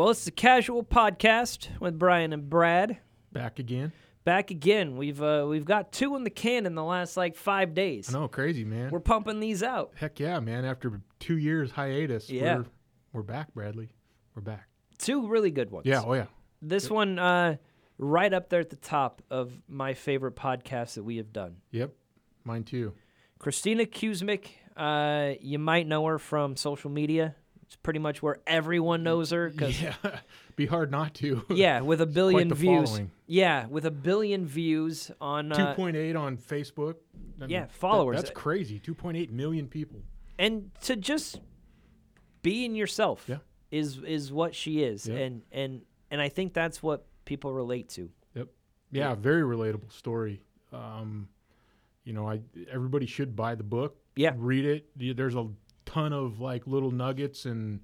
Well, it's the Casual Podcast with Bryan and Brad. Back again. Back again. We've uh, we've got two in the can in the last like five days. I know, crazy man. We're pumping these out. Heck yeah, man! After two years hiatus, Yeah. we're, we're back, Bradley. We're back. Two really good ones. Yeah, oh yeah. This one, uh, right up there at the top of my favorite podcasts that we have done. Yep, mine too. Kristina Kuzmic, uh, you might know her from social media. It's pretty much where everyone knows her because Yeah, be hard not to. yeah, with a billion views. following. Yeah, with a billion views on Two uh, point eight on Facebook. I Yeah, that- followers. that's crazy. Two point eight million people. and to just being yourself Yeah. is is what she is and and and I think that's what people relate to. Yep. Yeah, very relatable story. Um, you know, I everybody should buy the book. Yeah. read it. There's a ton of like little nuggets and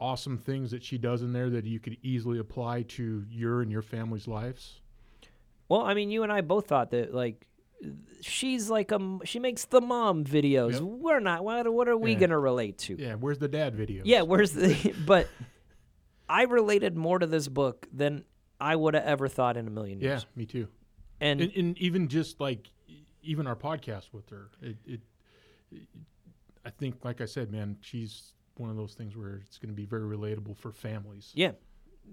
awesome things that she does in there that you could easily apply to your and your family's lives. Well, I mean, you and I both thought that like she's like um she makes the mom videos. Yep. We're not. What what are we Yeah. gonna relate to? Yeah, where's the dad video? Yeah, where's the? but I related more to this book than I would have ever thought in a million years. yeah, me too. And, And, and even just like even our podcast with her, it, it, I think, like I said, man, she's one of those things where it's going to be very relatable for families. yeah,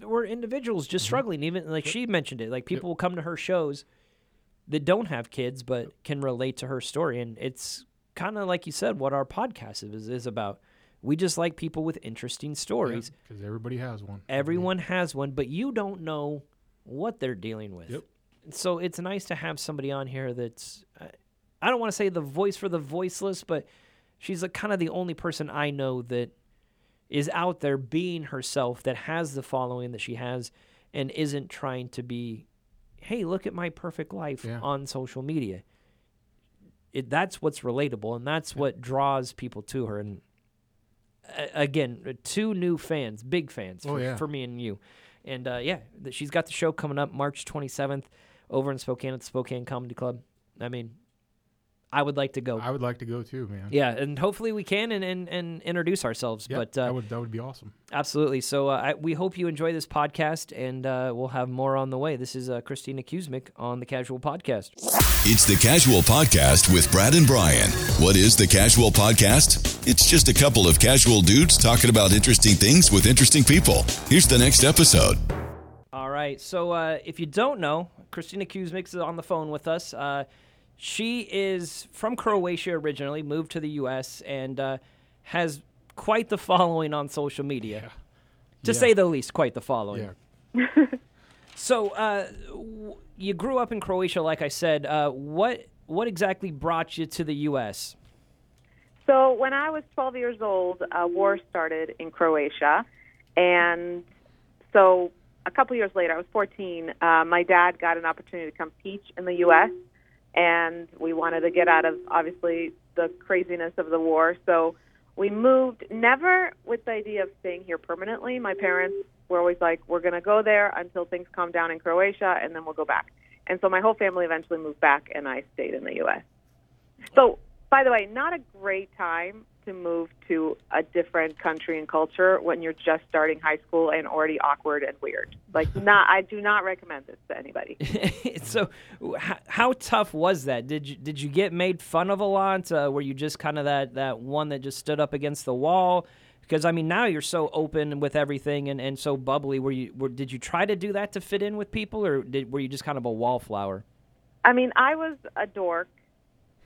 we're individuals Mm-hmm. just struggling. Even like she mentioned it, like people will come to her shows that don't have kids but can relate to her story, and it's kind of like you said, what our podcast is is about. We just like people with interesting stories. because everybody has one. Everyone has one, but you don't know what they're dealing with. Yep. So it's nice to have somebody on here that's, I don't want to say the voice for the voiceless, but she's like kind of the only person I know that is out there being herself, that has the following that she has, and isn't trying to be, hey, look at my perfect life Yeah. on social media. It, that's what's relatable, and that's what draws people to her. And uh, again, two new fans, big fans Oh, for, yeah. for me and you. And uh, yeah, she's got the show coming up March 27th over in Spokane at the Spokane Comedy Club. I mean, I would like to go. I would like to go too, man. yeah, and hopefully we can and, and, and introduce ourselves. Yeah, but uh, that would that would be awesome. absolutely. So uh, I, we hope you enjoy this podcast, and uh, we'll have more on the way. This is uh, Kristina Kuzmic on the Casual Podcast. It's the Casual Podcast with Brad and Bryan. What is the Casual Podcast? It's just a couple of casual dudes talking about interesting things with interesting people. Here's the next episode. All right. So uh, if you don't know, Kristina Kuzmic is on the phone with us. Uh, she is from Croatia originally, moved to the U.S., and uh, has quite the following on social media. To Yeah. say the least, quite the following. Yeah. So uh, w- you grew up in Croatia, like I said. Uh, what what exactly brought you to the U.S.? So when I was 12 years old, a war started in Croatia, and so a couple years later, I was 14. Uh, my dad got an opportunity to come teach in the U.S., and we wanted to get out of obviously the craziness of the war. So we moved, never with the idea of staying here permanently. My parents were always like, "We're going to go there until things calm down in Croatia, and then we'll go back." And so my whole family eventually moved back, and I stayed in the U.S. So, by the way, not a great time to move to a different country and culture when you're just starting high school and already awkward and weird. Like, not, I do not recommend this to anybody. so how, how tough was that? Did you did you get made fun of a lot? Uh, were you just kind of that that one that just stood up against the wall? Because I mean, now you're so open with everything and, and so bubbly. Were you were, did you try to do that to fit in with people, or did, were you just kind of a wallflower? I mean, I was a dork.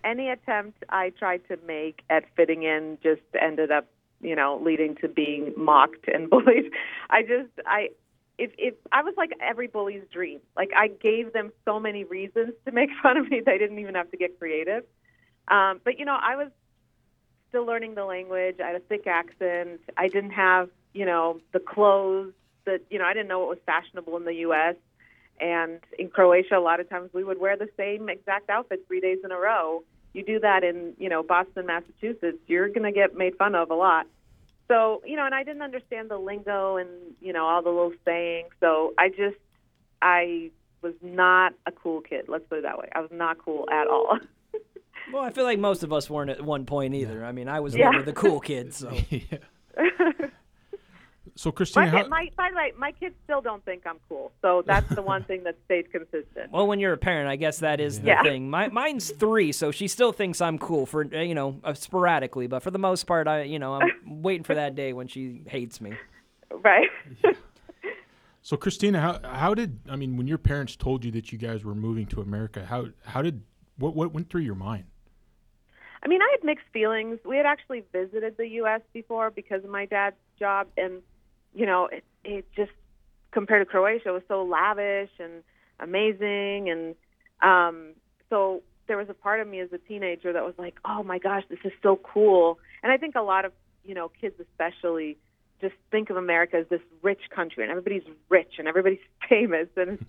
Any attempt I tried to make at fitting in just ended up, you know, leading to being mocked and bullied. I just, I, if, if I was like every bully's dream, like I gave them so many reasons to make fun of me, they didn't even have to get creative. Um, but you know, I was still learning the language. I had a thick accent. I didn't have, you know, the clothes that, you know, I didn't know what was fashionable in the U.S. And in Croatia, a lot of times we would wear the same exact outfit three days in a row. You do that in, you know, Boston, Massachusetts, you're going to get made fun of a lot. So, you know, and I didn't understand the lingo and, you know, all the little sayings. So I just, I was not a cool kid. Let's put it that way. I was not cool at all. Well, I feel like most of us weren't at one point either. I mean, I was Yeah. never the cool kid, so yeah. So Kristina, My, how, my, by the way, my kids still don't think I'm cool, so that's the one thing that stayed consistent. Well, when you're a parent, I guess that is the Yeah. thing. My mine's three, so she still thinks I'm cool for uh, you know uh, sporadically, but for the most part, I you know I'm waiting for that day when she hates me. Right? so Kristina, how how did I mean when your parents told you that you guys were moving to America? How how did what what went through your mind? I mean, I had mixed feelings. We had actually visited the U.S. before because of my dad's job, and you know, it, it just compared to Croatia was so lavish and amazing, and um, so there was a part of me as a teenager that was like, oh my gosh, this is so cool. And I think a lot of you know kids, especially, just think of America as this rich country, and everybody's rich and everybody's famous, and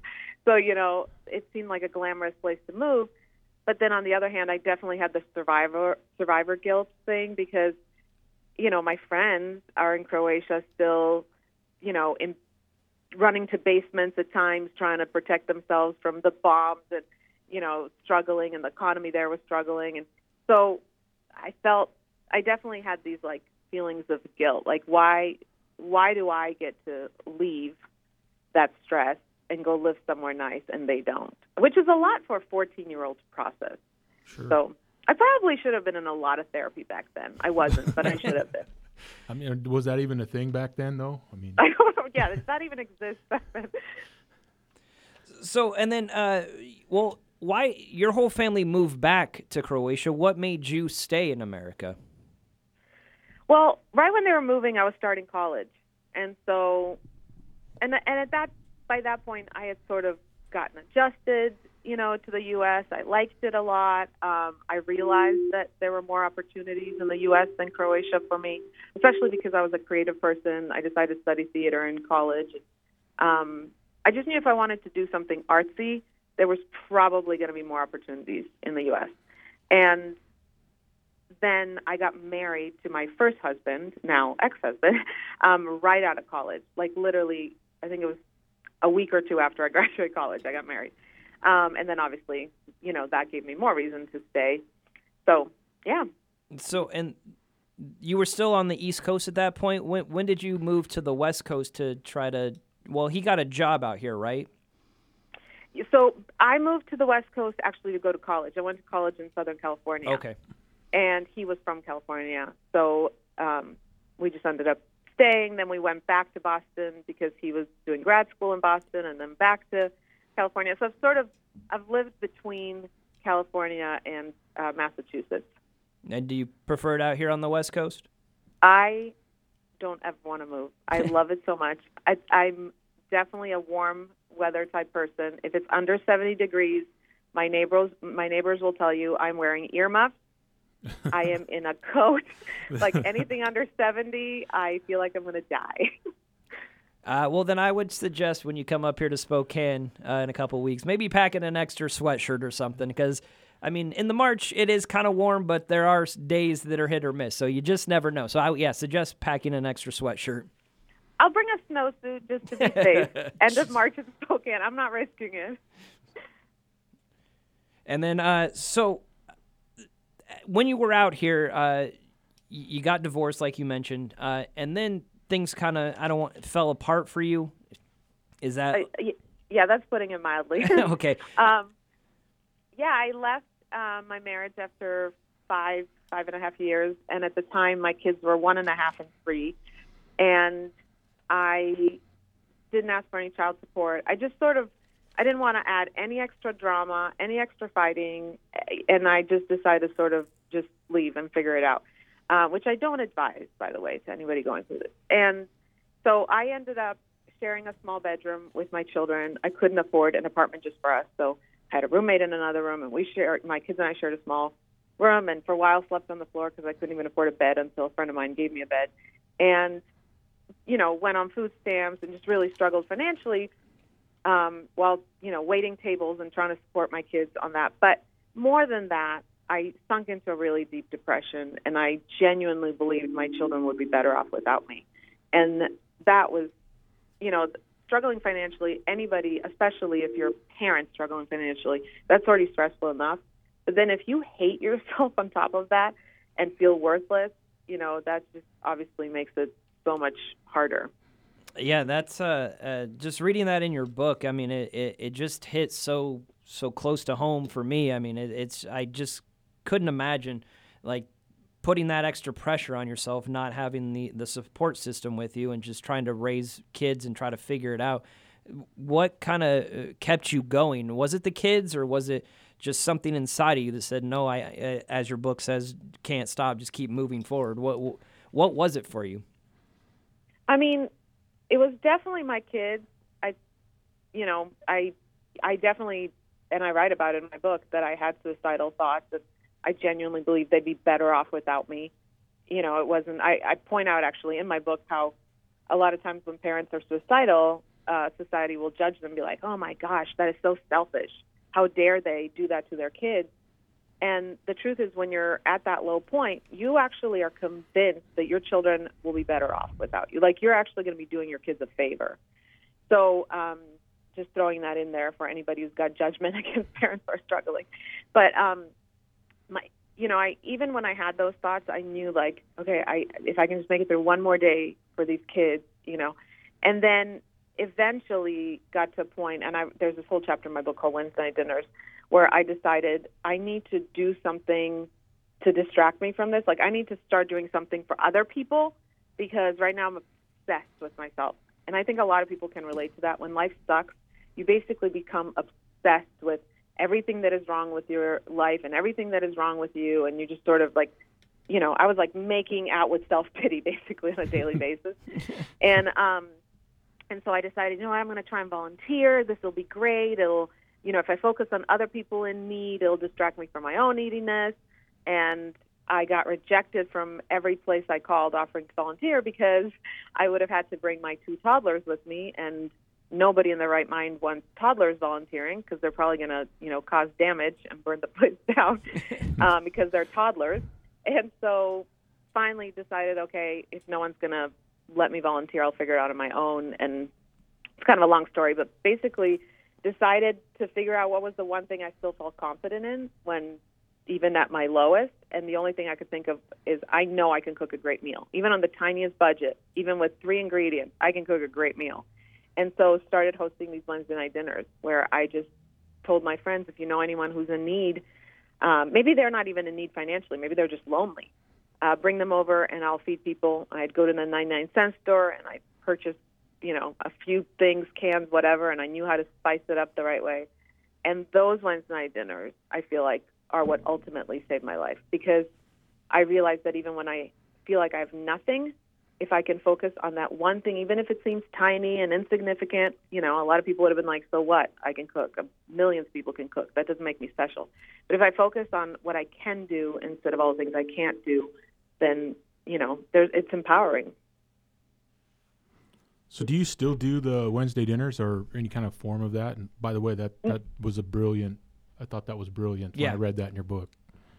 so you know, it seemed like a glamorous place to move. But then on the other hand, I definitely had the survivor survivor guilt thing because, you know, my friends are in Croatia still, you know, in running to basements at times trying to protect themselves from the bombs and, you know, struggling and the economy there was struggling and so I felt I definitely had these like feelings of guilt. Like why why do I get to leave that stress and go live somewhere nice and they don't? Which is a lot for a 14-year-old to process. Sure. So I probably should have been in a lot of therapy back then. I wasn't, but I should have been. I mean, was that even a thing back then, though? I mean, I don't know. Yeah, does that even exist back then? So and then, uh, well, why your whole family moved back to Croatia? What made you stay in America? Well, right when they were moving, I was starting college, and so, and and at that by that point, I had sort of gotten adjusted, you know, to the U.S. I liked it a lot. Um, I realized that there were more opportunities in the U.S. than Croatia for me, especially because I was a creative person. I decided to study theater in college. Um, I just knew if I wanted to do something artsy, there was probably going to be more opportunities in the U.S. And then I got married to my first husband, now ex-husband, um, right out of college. Like literally, I think it was a week or two after I graduated college, I got married. Um, and then obviously, you know, that gave me more reason to stay. So yeah, So and you were still on the East Coast at that point. When when did you move to the West Coast to try to? Well, he got a job out here, right? so I moved to the West Coast actually to go to college. I went to college in Southern California. Okay. and he was from California. So um, we just ended up staying. Then we went back to Boston because he was doing grad school in Boston, and then back to California. So I've sort of I've lived between California and uh, Massachusetts. And do you prefer it out here on the West Coast? I don't ever want to move. I love it so much. I, I'm definitely a warm weather type person. If it's under 70 degrees, my neighbors my neighbors will tell you I'm wearing earmuffs. I am in a coat. like anything under 70, I feel like I'm going to die. Uh, well, then I would suggest when you come up here to Spokane uh, in a couple weeks, maybe packing an extra sweatshirt or something. Because, I mean, in the March it is kind of warm, but there are days that are hit or miss, so you just never know. So I yeah, suggest packing an extra sweatshirt. I'll bring a snowsuit just to be safe. End of March in Spokane. I'm not risking it. And then, uh, so when you were out here, uh, you got divorced, like you mentioned, uh, and then things kind of I don't want fell apart for you. Is that Uh, yeah, that's putting it mildly. okay? Um, yeah, I left uh, my marriage after five, five and a half years, and at the time my kids were one and a half and three, and I didn't ask for any child support. I just sort of, I didn't want to add any extra drama, any extra fighting, and I just decided to sort of just leave and figure it out, uh, which I don't advise, by the way, to anybody going through this. And so I ended up sharing a small bedroom with my children. I couldn't afford an apartment just for us, so I had a roommate in another room, and we shared. My kids and I shared a small room, and for a while slept on the floor because I couldn't even afford a bed until a friend of mine gave me a bed, and you know went on food stamps and just really struggled financially um, while you know waiting tables and trying to support my kids on that. But more than that, I sunk into a really deep depression, and I genuinely believed my children would be better off without me, and that was you know, struggling financially, anybody, especially if you're a parent struggling financially, that's already stressful enough. But then if you hate yourself on top of that and feel worthless, you know, that just obviously makes it so much harder. Yeah, that's uh, uh, just reading that in your book. I mean, it, it, it just hits so so close to home for me. I mean, it, it's I just couldn't imagine like putting that extra pressure on yourself, not having the the support system with you, and just trying to raise kids and try to figure it out. What kind of uh, kept you going? Was it the kids, or was it just something inside of you that said, "No, I, I as your book says, can't stop, just keep moving forward"? What what was it for you? I mean, it was definitely my kids. I, you know, I, I definitely, and I write about it in my book that I had suicidal thoughts. That I genuinely believe they'd be better off without me. You know, it wasn't. I, I point out actually in my book how a lot of times when parents are suicidal, uh, society will judge them, be like, "Oh my gosh, that is so selfish. How dare they do that to their kids?" And the truth is, when you're at that low point, you actually are convinced that your children will be better off without you. Like you're actually going to be doing your kids a favor. So, um, just throwing that in there for anybody who's got judgment against parents who are struggling. But um, you know, I even when I had those thoughts, I knew like, okay, I if I can just make it through one more day for these kids, you know, and then eventually got to a point, and I there's this whole chapter in my book called Wednesday Night Dinners where I decided I need to do something to distract me from this. Like I need to start doing something for other people because right now I'm obsessed with myself. And I think a lot of people can relate to that. When life sucks, you basically become obsessed with everything that is wrong with your life and everything that is wrong with you and you just sort of like you know, I was like making out with self pity basically on a daily basis. And um and so I decided, you know, I'm going to try and volunteer. This will be great. It'll you know, if I focus on other people in need, it'll distract me from my own neediness. And I got rejected from every place I called offering to volunteer because I would have had to bring my two toddlers with me, and nobody in their right mind wants toddlers volunteering because they're probably going to, you know, cause damage and burn the place down um, because they're toddlers. And so finally decided, okay, if no one's going to let me volunteer, I'll figure it out on my own. And it's kind of a long story, but basically decided to figure out what was the one thing I still felt confident in when even at my lowest. And the only thing I could think of is I know I can cook a great meal. Even on the tiniest budget, even with three ingredients, I can cook a great meal. And so started hosting these Wednesday night dinners where I just told my friends if you know anyone who's in need, um, maybe they're not even in need financially, maybe they're just lonely. Uh, bring them over and I'll feed people. I'd go to the 99 cent store and I'd purchase you know, a few things, cans, whatever, and I knew how to spice it up the right way. And those Wednesday night dinners, I feel like, are what ultimately saved my life because I realized that even when I feel like I have nothing, if I can focus on that one thing, even if it seems tiny and insignificant, you know, a lot of people would have been like, so what? I can cook. Millions of people can cook. That doesn't make me special. But if I focus on what I can do instead of all the things I can't do, then, you know, there's, it's empowering. So do you still do the Wednesday dinners or any kind of form of that? And by the way, that Mm. that was a brilliant. I thought that was brilliant when Yeah. I read that in your book.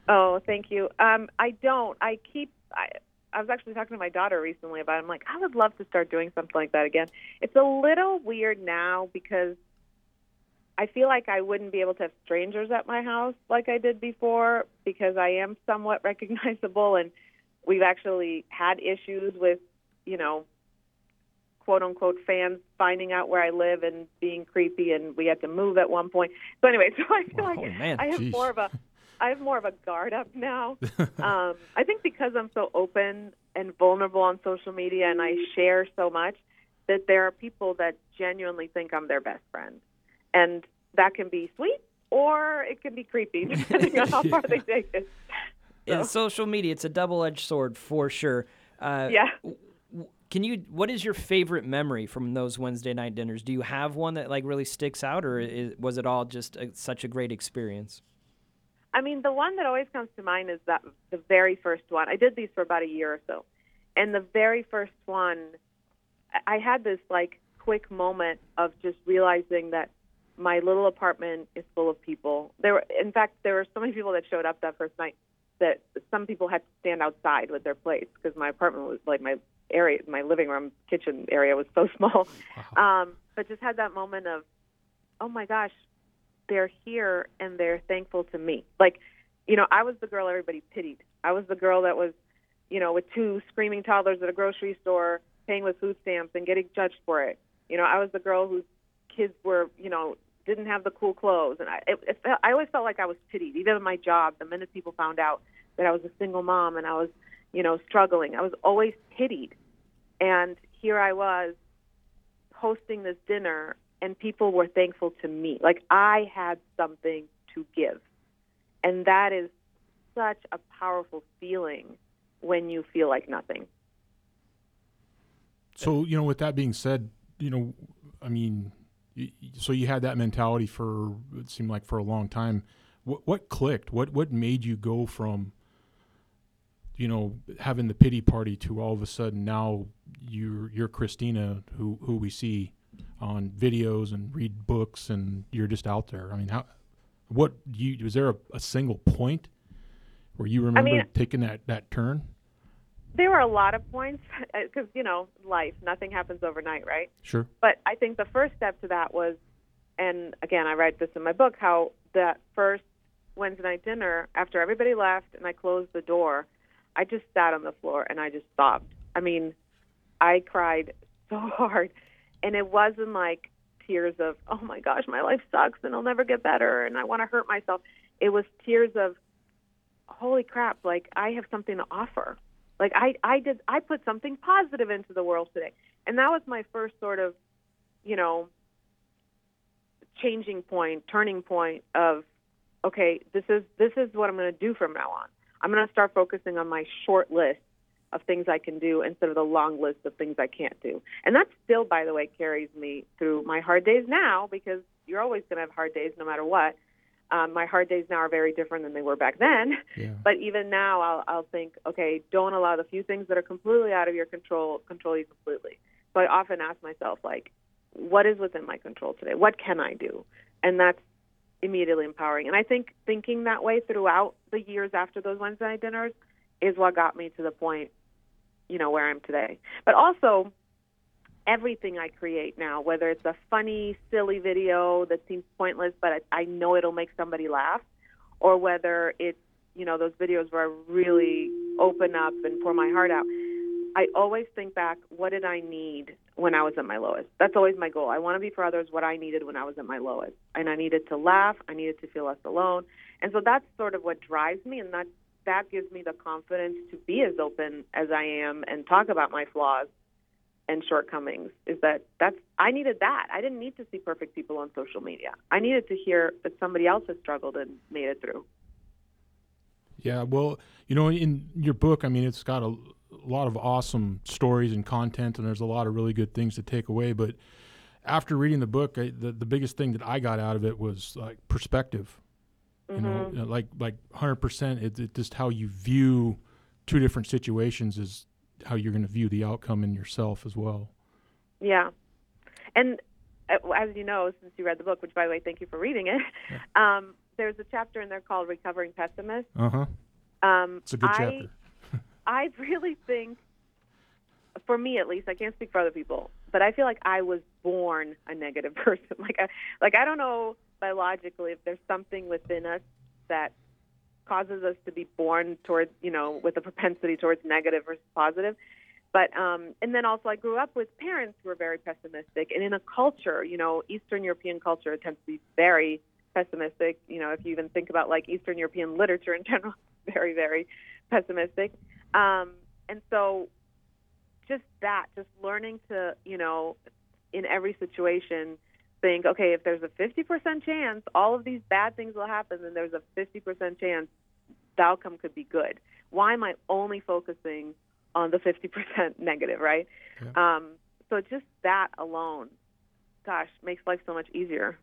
Oh, thank you. Um, I don't. I keep. I, I was actually talking to my daughter recently about. It. I'm like, I would love to start doing something like that again. It's a little weird now because I feel like I wouldn't be able to have strangers at my house like I did before because I am somewhat recognizable, and we've actually had issues with, you know, quote unquote fans finding out where I live and being creepy, and we had to move at one point. So anyway, so I feel like man. I have more of a I have more of a guard up now. um, I think because I'm so open and vulnerable on social media and I share so much that there are people that genuinely think I'm their best friend, and that can be sweet or it can be creepy depending on how far they take it. In social media, it's a double-edged sword for sure. Uh, Yeah. Can you? What is your favorite memory from those Wednesday night dinners? Do you have one that like really sticks out, or is, was it all just a, such a great experience? I mean, the one that always comes to mind is that the very first one. I did these for about a year or so, and the very first one, I- had this like quick moment of just realizing that my little apartment is full of people. There were, in fact, there were so many people that showed up that first night that some people had to stand outside with their plates because my apartment was like my area, my living room, kitchen area was so small. Um, but just had that moment of, oh my gosh, they're here and they're thankful to me. Like, you know, I was the girl everybody pitied. I was the girl that was, you know, with two screaming toddlers at a grocery store paying with food stamps and getting judged for it. You know, I was the girl whose kids were, you know, didn't have the cool clothes, and I, it, it I always felt like I was pitied. Even in my job, the minute people found out that I was a single mom and I was, you know, struggling, I was always pitied. And here I was hosting this dinner, and people were thankful to me. Like I had something to give, and that is such a powerful feeling when you feel like nothing. So you know, with that being said, you know, I mean, so you had that mentality for it seemed like for a long time. What what clicked? What what made you go from you know having the pity party to all of a sudden now you're you're Kristina who who we see on videos and read books and you're just out there. I mean, how what you was there a, a single point where you remember mean- taking that that turn? There were a lot of points uh, because you know life, nothing happens overnight, right? Sure. But I think the first step to that was, and again, I write this in my book, how that first Wednesday night dinner, after everybody left and I closed the door, I just sat on the floor and I just sobbed. I mean, I cried so hard. And it wasn't like tears of, oh my gosh, my life sucks and I'll never get better and I want to hurt myself. It was tears of, holy crap, like I have something to offer. Like I, I did, I put something positive into the world today. And that was my first sort of, you know, changing point, turning point of, okay, this is this is what I'm going to do from now on. I'm going to start focusing on my short list of things I can do instead of the long list of things I can't do. And that still, by the way, carries me through my hard days now because you're always going to have hard days no matter what. Um, my hard days now are very different than they were back then. Yeah. But even now, I'll, I'll think, okay, don't allow the few things that are completely out of your control control you completely. So I often ask myself, like, what is within my control today? What can I do? And that's immediately empowering. And I think thinking that way throughout the years after those Wednesday night dinners is what got me to the point, you know, where I'm today. But also, everything I create now, whether it's a funny, silly video that seems pointless, but I, I know it'll make somebody laugh, or whether it's, you know, those videos where I really open up and pour my heart out. I always think back, what did I need when I was at my lowest? That's always my goal. I want to be for others what I needed when I was at my lowest. And I needed to laugh, I needed to feel less alone. And so that's sort of what drives me and that that gives me the confidence to be as open as I am and talk about my flaws and shortcomings is that that's I needed that. I didn't need to see perfect people on social media. I needed to hear that somebody else has struggled and made it through. Yeah, well, you know, in your book, I mean, it's got a, lot of awesome stories and content, and there's a lot of really good things to take away. But after reading the book, I, the the biggest thing that I got out of it was like perspective. You know, Mm-hmm. know, like like hundred percent. It's it just how you view two different situations is how you're going to view the outcome in yourself as well. Yeah. And uh, as you know, since you read the book, which by the way, thank you for reading it, um, there's a chapter in there called Recovering Pessimist. Uh huh. Um, It's a good I, chapter. I really think, for me at least, I can't speak for other people, but I feel like I was born a negative person. like, I, like I don't know biologically if there's something within us that causes us to be born towards, you know, with a propensity towards negative versus positive. But um, and then also I grew up with parents who were very pessimistic, and in a culture, you know, Eastern European culture tends to be very pessimistic. You know, if you even think about like Eastern European literature in general, very very pessimistic. Um, and so, just that, just learning to, you know, in every situation, think, okay, if there's a 50% chance all of these bad things will happen, then there's a 50% chance the outcome could be good. Why am I only focusing on the 50% negative, right? Um, so just that alone, gosh, makes life so much easier.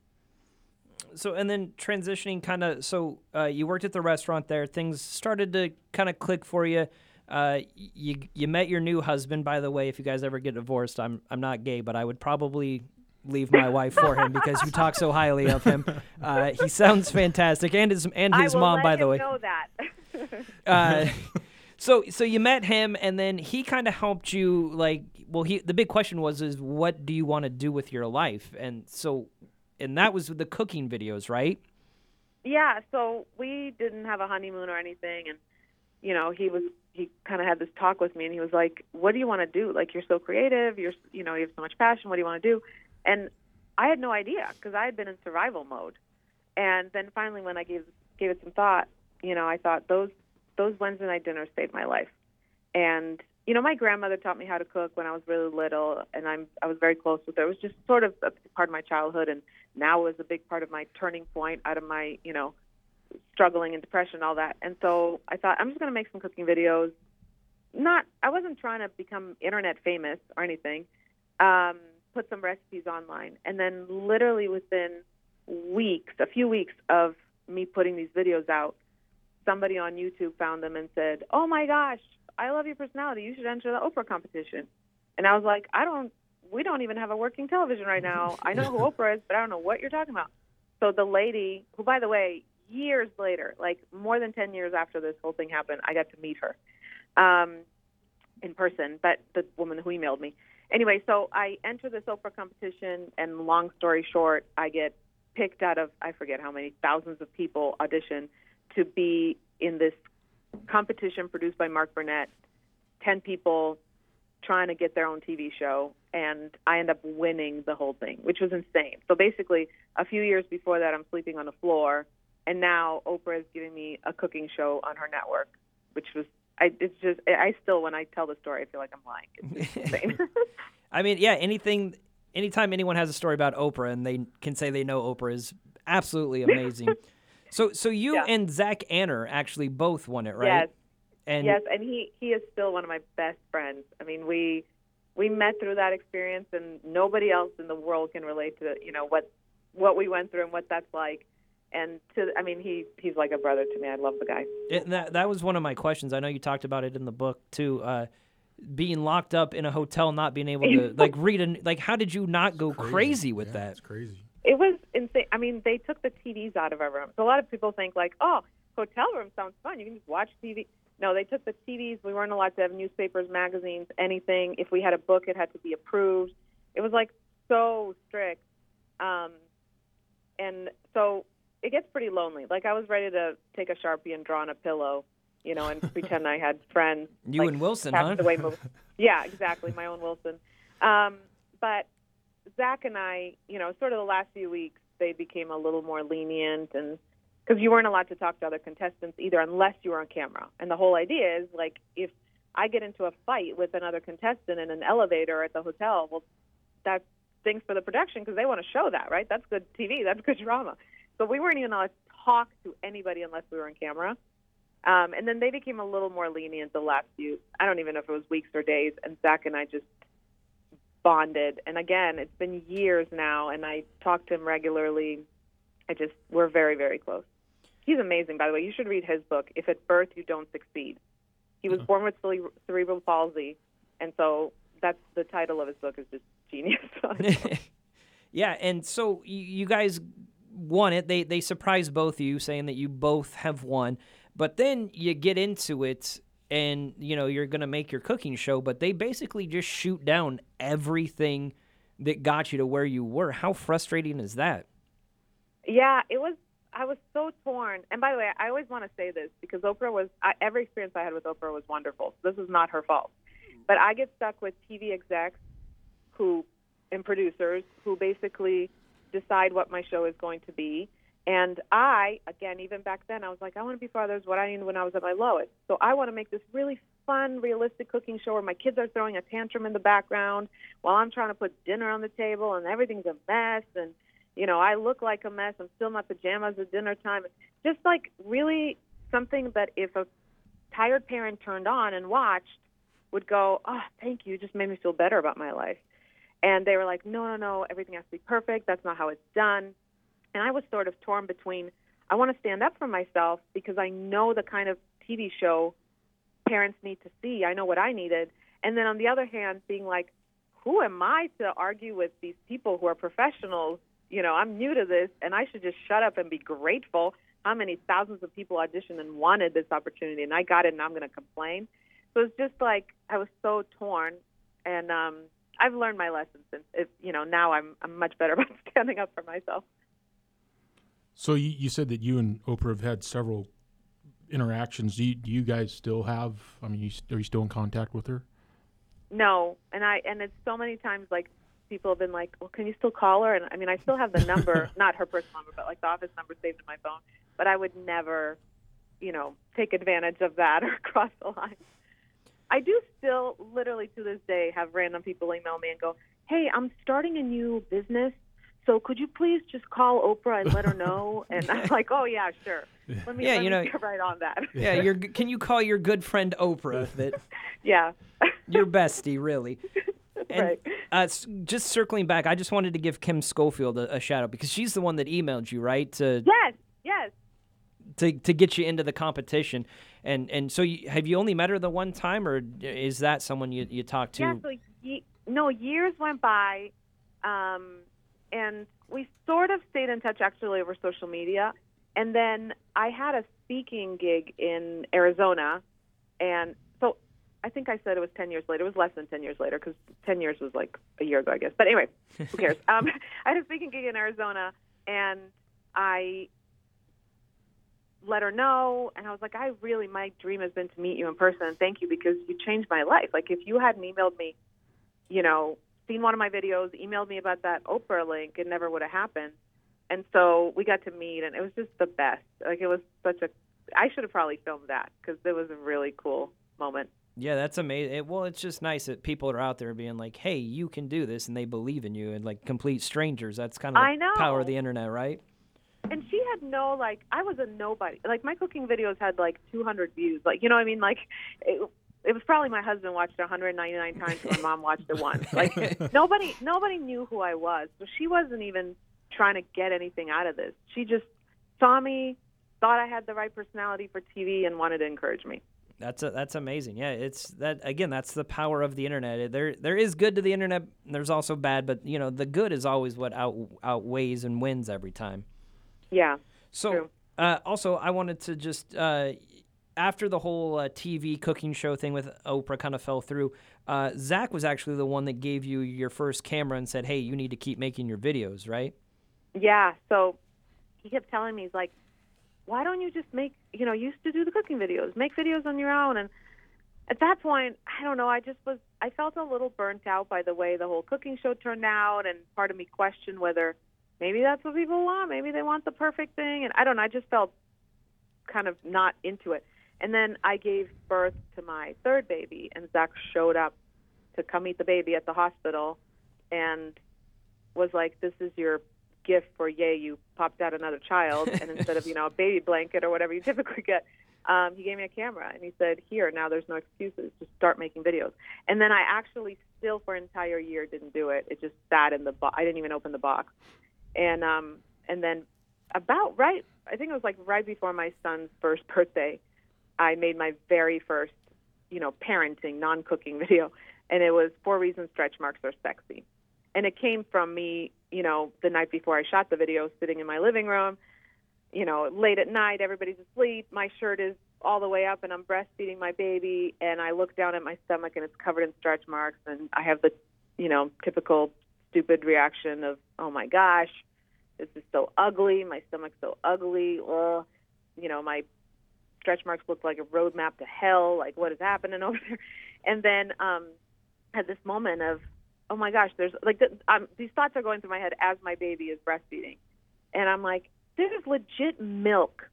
So and then transitioning kind of so uh, you worked at the restaurant there. Things started to kind of click for you. Uh, you you met your new husband. By the way, if you guys ever get divorced, I'm I'm not gay, but I would probably leave my wife for him because you talk so highly of him. Uh, he sounds fantastic, and his and his mom, by the way. know that. Uh, so so you met him, and then he kind of helped you. Like, well, he the big question was is what do you want to do with your life? And so, and that was the cooking videos, right? Yeah, so we didn't have a honeymoon or anything, and you know, he was he kind of had this talk with me, and he was like, "What do you want to do? Like, you're so creative. You're you know, you have so much passion. What do you want to do?" And I had no idea because I had been in survival mode. And then finally, when I gave gave it some thought, you know, I thought those those Wednesday night dinners saved my life. And you know, my grandmother taught me how to cook when I was really little, and I'm I was very close with her. It was just sort of a part of my childhood, and now is a big part of my turning point out of my you know struggling and depression all that. And so I thought I'm just going to make some cooking videos. Not I wasn't trying to become internet famous or anything. Um, put some recipes online, and then literally within weeks, a few weeks of me putting these videos out, somebody on YouTube found them and said, "Oh my gosh, I love your personality. You should enter the Oprah competition." And I was like, "I don't. We don't even have a working television right now. I know who Oprah is, but I don't know what you're talking about." So the lady, who by the way, years later, like more than 10 years after this whole thing happened, I got to meet her um, in person, but the woman who emailed me. Anyway, so I enter this Oprah competition, and long story short, I get picked out of, I forget how many, thousands of people audition to be in this competition produced by Mark Burnett. 10 people trying to get their own TV show, and I end up winning the whole thing, which was insane. So basically, a few years before that, I'm sleeping on the floor and now Oprah is giving me a cooking show on her network, which was I it's just I still when I tell the story I feel like I'm lying. It's insane. I mean, yeah, anything anytime anyone has a story about Oprah and they can say they know Oprah is absolutely amazing. so so you Yeah. and Zach Anner actually both won it, right? Yes. And yes, and he he is still one of my best friends. I mean, we we met through that experience, and nobody else in the world can relate to you know what what we went through and what that's like. And to I mean, he he's like a brother to me. I love the guy. it, that that was one of my questions. I know you talked about it in the book too. Uh, being locked up in a hotel, not being able to like read a like. How did you not go crazy, with Yeah, that? It's crazy. It was insane. I mean, they took the TVs out of our room. So a lot of people think like, oh, hotel room sounds fun. You can just watch TV. No, they took the TVs. We weren't allowed to have newspapers, magazines, anything. If we had a book, it had to be approved. It was like so strict. Um, and so it gets pretty lonely. Like I was ready to take a sharpie and draw on a pillow, you know, and pretend I had friends. You like, and Wilson, huh? Yeah, exactly. My own Wilson. Um, but Zach and I, you know, sort of the last few weeks, they became a little more lenient, and because you weren't allowed to talk to other contestants either, unless you were on camera. And the whole idea is like, if I get into a fight with another contestant in an elevator at the hotel, well, that's things for the production because they want to show that, right? That's good TV. That's good drama. So we weren't even allowed to talk to anybody unless we were on camera. Um, and then they became a little more lenient the last few, I don't even know if it was weeks or days. And Zach and I just bonded. And again, it's been years now, and I talk to him regularly. I just, we're very, very close. He's amazing, by the way. You should read his book, If at Birth You Don't Succeed. He was born with cere- cerebral palsy. And so that's the title of his book is just genius. yeah, and so you, you guys won it. They they surprised both of you, saying that you both have won. But then you get into it, and you know you're gonna make your cooking show. But they basically just shoot down everything that got you to where you were. How frustrating is that? Yeah, it was. I was so torn. And by the way, I always want to say this because Oprah was I, every experience I had with Oprah was wonderful. This is not her fault, but I get stuck with TV execs who and producers who basically decide what my show is going to be. And I, again, even back then, I was like, I want to be Father's what I needed when I was at my lowest. So I want to make this really fun, realistic cooking show where my kids are throwing a tantrum in the background while I'm trying to put dinner on the table and everything's a mess and you know, I look like a mess. I'm still in my pajamas at dinner time. Just like really something that if a tired parent turned on and watched would go, oh, thank you. Just made me feel better about my life. And they were like, no, no, no, everything has to be perfect. That's not how it's done. And I was sort of torn between I want to stand up for myself because I know the kind of TV show parents need to see. I know what I needed. And then on the other hand, being like, who am I to argue with these people who are professionals? You know, I'm new to this and I should just shut up and be grateful. How many thousands of people auditioned and wanted this opportunity and I got it and I'm going to complain. So it's just like I was so torn and um I've learned my lesson since if you know, now I'm I'm much better about standing up for myself. So you, you said that you and Oprah have had several interactions, do you, do you guys still have? I mean, you, are you still in contact with her? No, and I and it's so many times like people have been like, "Well, can you still call her?" And I mean, I still have the number, not her personal number, but like the office number saved in my phone. But I would never, you know, take advantage of that or cross the line. I do still, literally to this day, have random people email me and go, "Hey, I'm starting a new business, so could you please just call Oprah and let her know?" And I'm like, "Oh yeah, sure. Let me, Yeah, let you me know- get right on that." Yeah, you're. Can you call your good friend Oprah that yeah. your bestie, really? And Right. uh, just circling back, I just wanted to give Kim Schofield a, a shout out because she's the one that emailed you, right? To yes, yes. To to get you into the competition, and and so you, have you only met her the one time, or is that someone you you talked to? Yeah, so ye- no, years went by, um, and we sort of stayed in touch actually over social media. And then I had a speaking gig in Arizona, and so I think I said it was 10 years later. It was less than 10 years later because 10 years was like a year ago, I guess. But anyway, who cares? um, I had a speaking gig in Arizona, and I let her know and I was like, I really my dream has been to meet you in person and thank you because you changed my life. Like if you hadn't emailed me, you know, seen one of my videos, emailed me about that Oprah link, it never would have happened. And so we got to meet and it was just the best. Like it was such a I should have probably filmed that because it was a really cool moment. Yeah, that's amazing. It, well, it's just nice that people are out there being like, "Hey, you can do this," and they believe in you, and like complete strangers. That's kind of the I know. power of the internet, right? And she had no like I was a nobody. Like my cooking videos had like 200 views. Like you know what I mean? Like it, it was probably my husband watched it 199 times and my mom watched it once. Like nobody nobody knew who I was. So she wasn't even trying to get anything out of this. She just saw me, thought I had the right personality for TV and wanted to encourage me. That's a, that's amazing. Yeah, it's that again. That's the power of the internet. There there is good to the internet. and There's also bad, but you know the good is always what out, outweighs and wins every time. Yeah. So uh, also, I wanted to just uh, after the whole uh, TV cooking show thing with Oprah kind of fell through. Uh, Zach was actually the one that gave you your first camera and said, "Hey, you need to keep making your videos, right?" Yeah. So he kept telling me, he's like, why don't you just make, you know, you used to do the cooking videos, make videos on your own. And at that point, I don't know, I just was, I felt a little burnt out by the way the whole cooking show turned out. And part of me questioned whether maybe that's what people want. Maybe they want the perfect thing. And I don't know, I just felt kind of not into it. And then I gave birth to my third baby, and Zach showed up to come meet the baby at the hospital and was like, This is your gift for yay, you popped out another child. And instead of, you know, a baby blanket or whatever you typically get, um, he gave me a camera and he said, Here, now there's no excuses. Just start making videos. And then I actually still for an entire year didn't do it. It just sat in the box. I didn't even open the box. And um and then about right I think it was like right before my son's first birthday, I made my very first, you know, parenting, non cooking video. And it was four reasons stretch marks are sexy. And it came from me, you know, the night before I shot the video, sitting in my living room, you know, late at night, everybody's asleep, my shirt is all the way up and I'm breastfeeding my baby and I look down at my stomach and it's covered in stretch marks and I have the, you know, typical stupid reaction of, "Oh my gosh, this is so ugly. My stomach's so ugly. Ugh. You know, my stretch marks look like a roadmap to hell. Like, what is happening over there? And then um, had this moment of, oh my gosh, there's like th- um, these thoughts are going through my head as my baby is breastfeeding, and I'm like, there's legit milk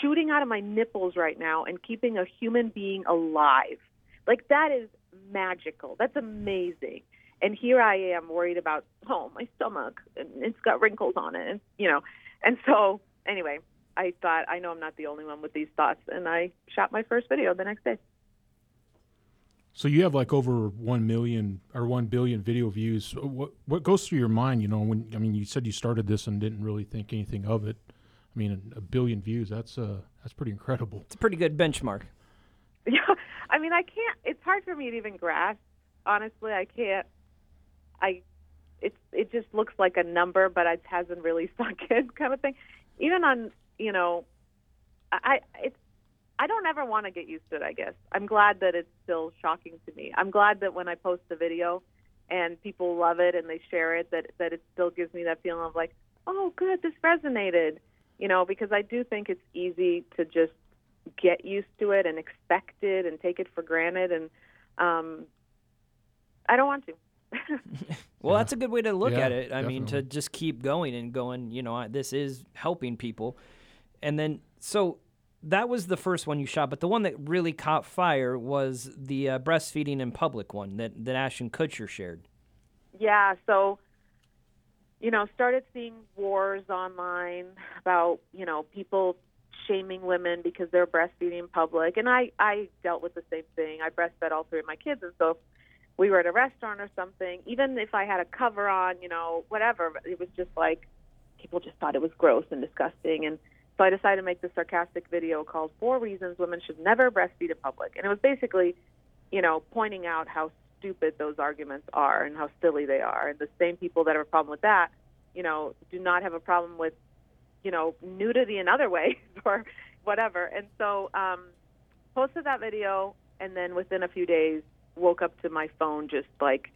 shooting out of my nipples right now and keeping a human being alive. Like that is magical. That's amazing. And here I am worried about, oh, my stomach, and it's got wrinkles on it, and you know. And so, anyway, I thought I know I'm not the only one with these thoughts, and I shot my first video the next day. So you have like over one million or one billion video views. What what goes through your mind? You know, when I mean, you said you started this and didn't really think anything of it. I mean, a billion views. That's uh, that's pretty incredible. It's a pretty good benchmark. Yeah, I mean, I can't. It's hard for me to even grasp. Honestly, I can't. I, it's it just looks like a number, but it hasn't really sunk in, kind of thing. Even on, you know, I it's. I don't ever want to get used to it. I guess I'm glad that it's still shocking to me. I'm glad that when I post the video, and people love it and they share it, that that it still gives me that feeling of like, oh, good, this resonated. You know, because I do think it's easy to just get used to it and expect it and take it for granted and um, I don't want to. well, that's a good way to look Yeah, at it. I mean, to just keep going and going, you know, I- this is helping people. And then, so that was the first one you shot, but the one that really caught fire was the uh, breastfeeding in public one that, that Ashton Kutcher shared. Yeah, so you know, started seeing wars online about, you know, people shaming women because they're breastfeeding in public. And I I dealt with the same thing. I breastfed all three of my kids and so if we were at a restaurant or something, even if I had a cover on, you know, whatever, it was just like people just thought it was gross and disgusting and so I decided to make this sarcastic video called Four Reasons Women Should Never Breastfeed in Public. And it was basically, you know, pointing out how stupid those arguments are and how silly they are. And the same people that have a problem with that, you know, do not have a problem with, you know, nudity in other ways or whatever. And so, um, posted that video, and then within a few days, woke up to my phone just like,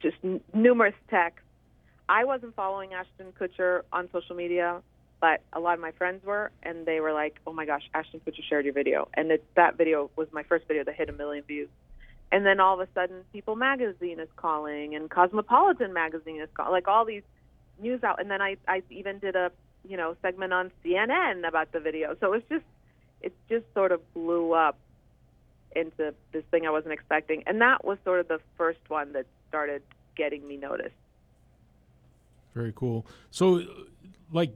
just n- numerous texts. I wasn't following Ashton Kutcher on social media, but a lot of my friends were, and they were like, "Oh my gosh, Ashton Kutcher shared your video," and it, that video was my first video that hit a million views. And then all of a sudden, People Magazine is calling, and Cosmopolitan Magazine is calling, like all these news out. And then I, I even did a, you know, segment on CNN about the video. So it's just, it just sort of blew up into this thing I wasn't expecting. And that was sort of the first one that started getting me noticed. Very cool. So, like,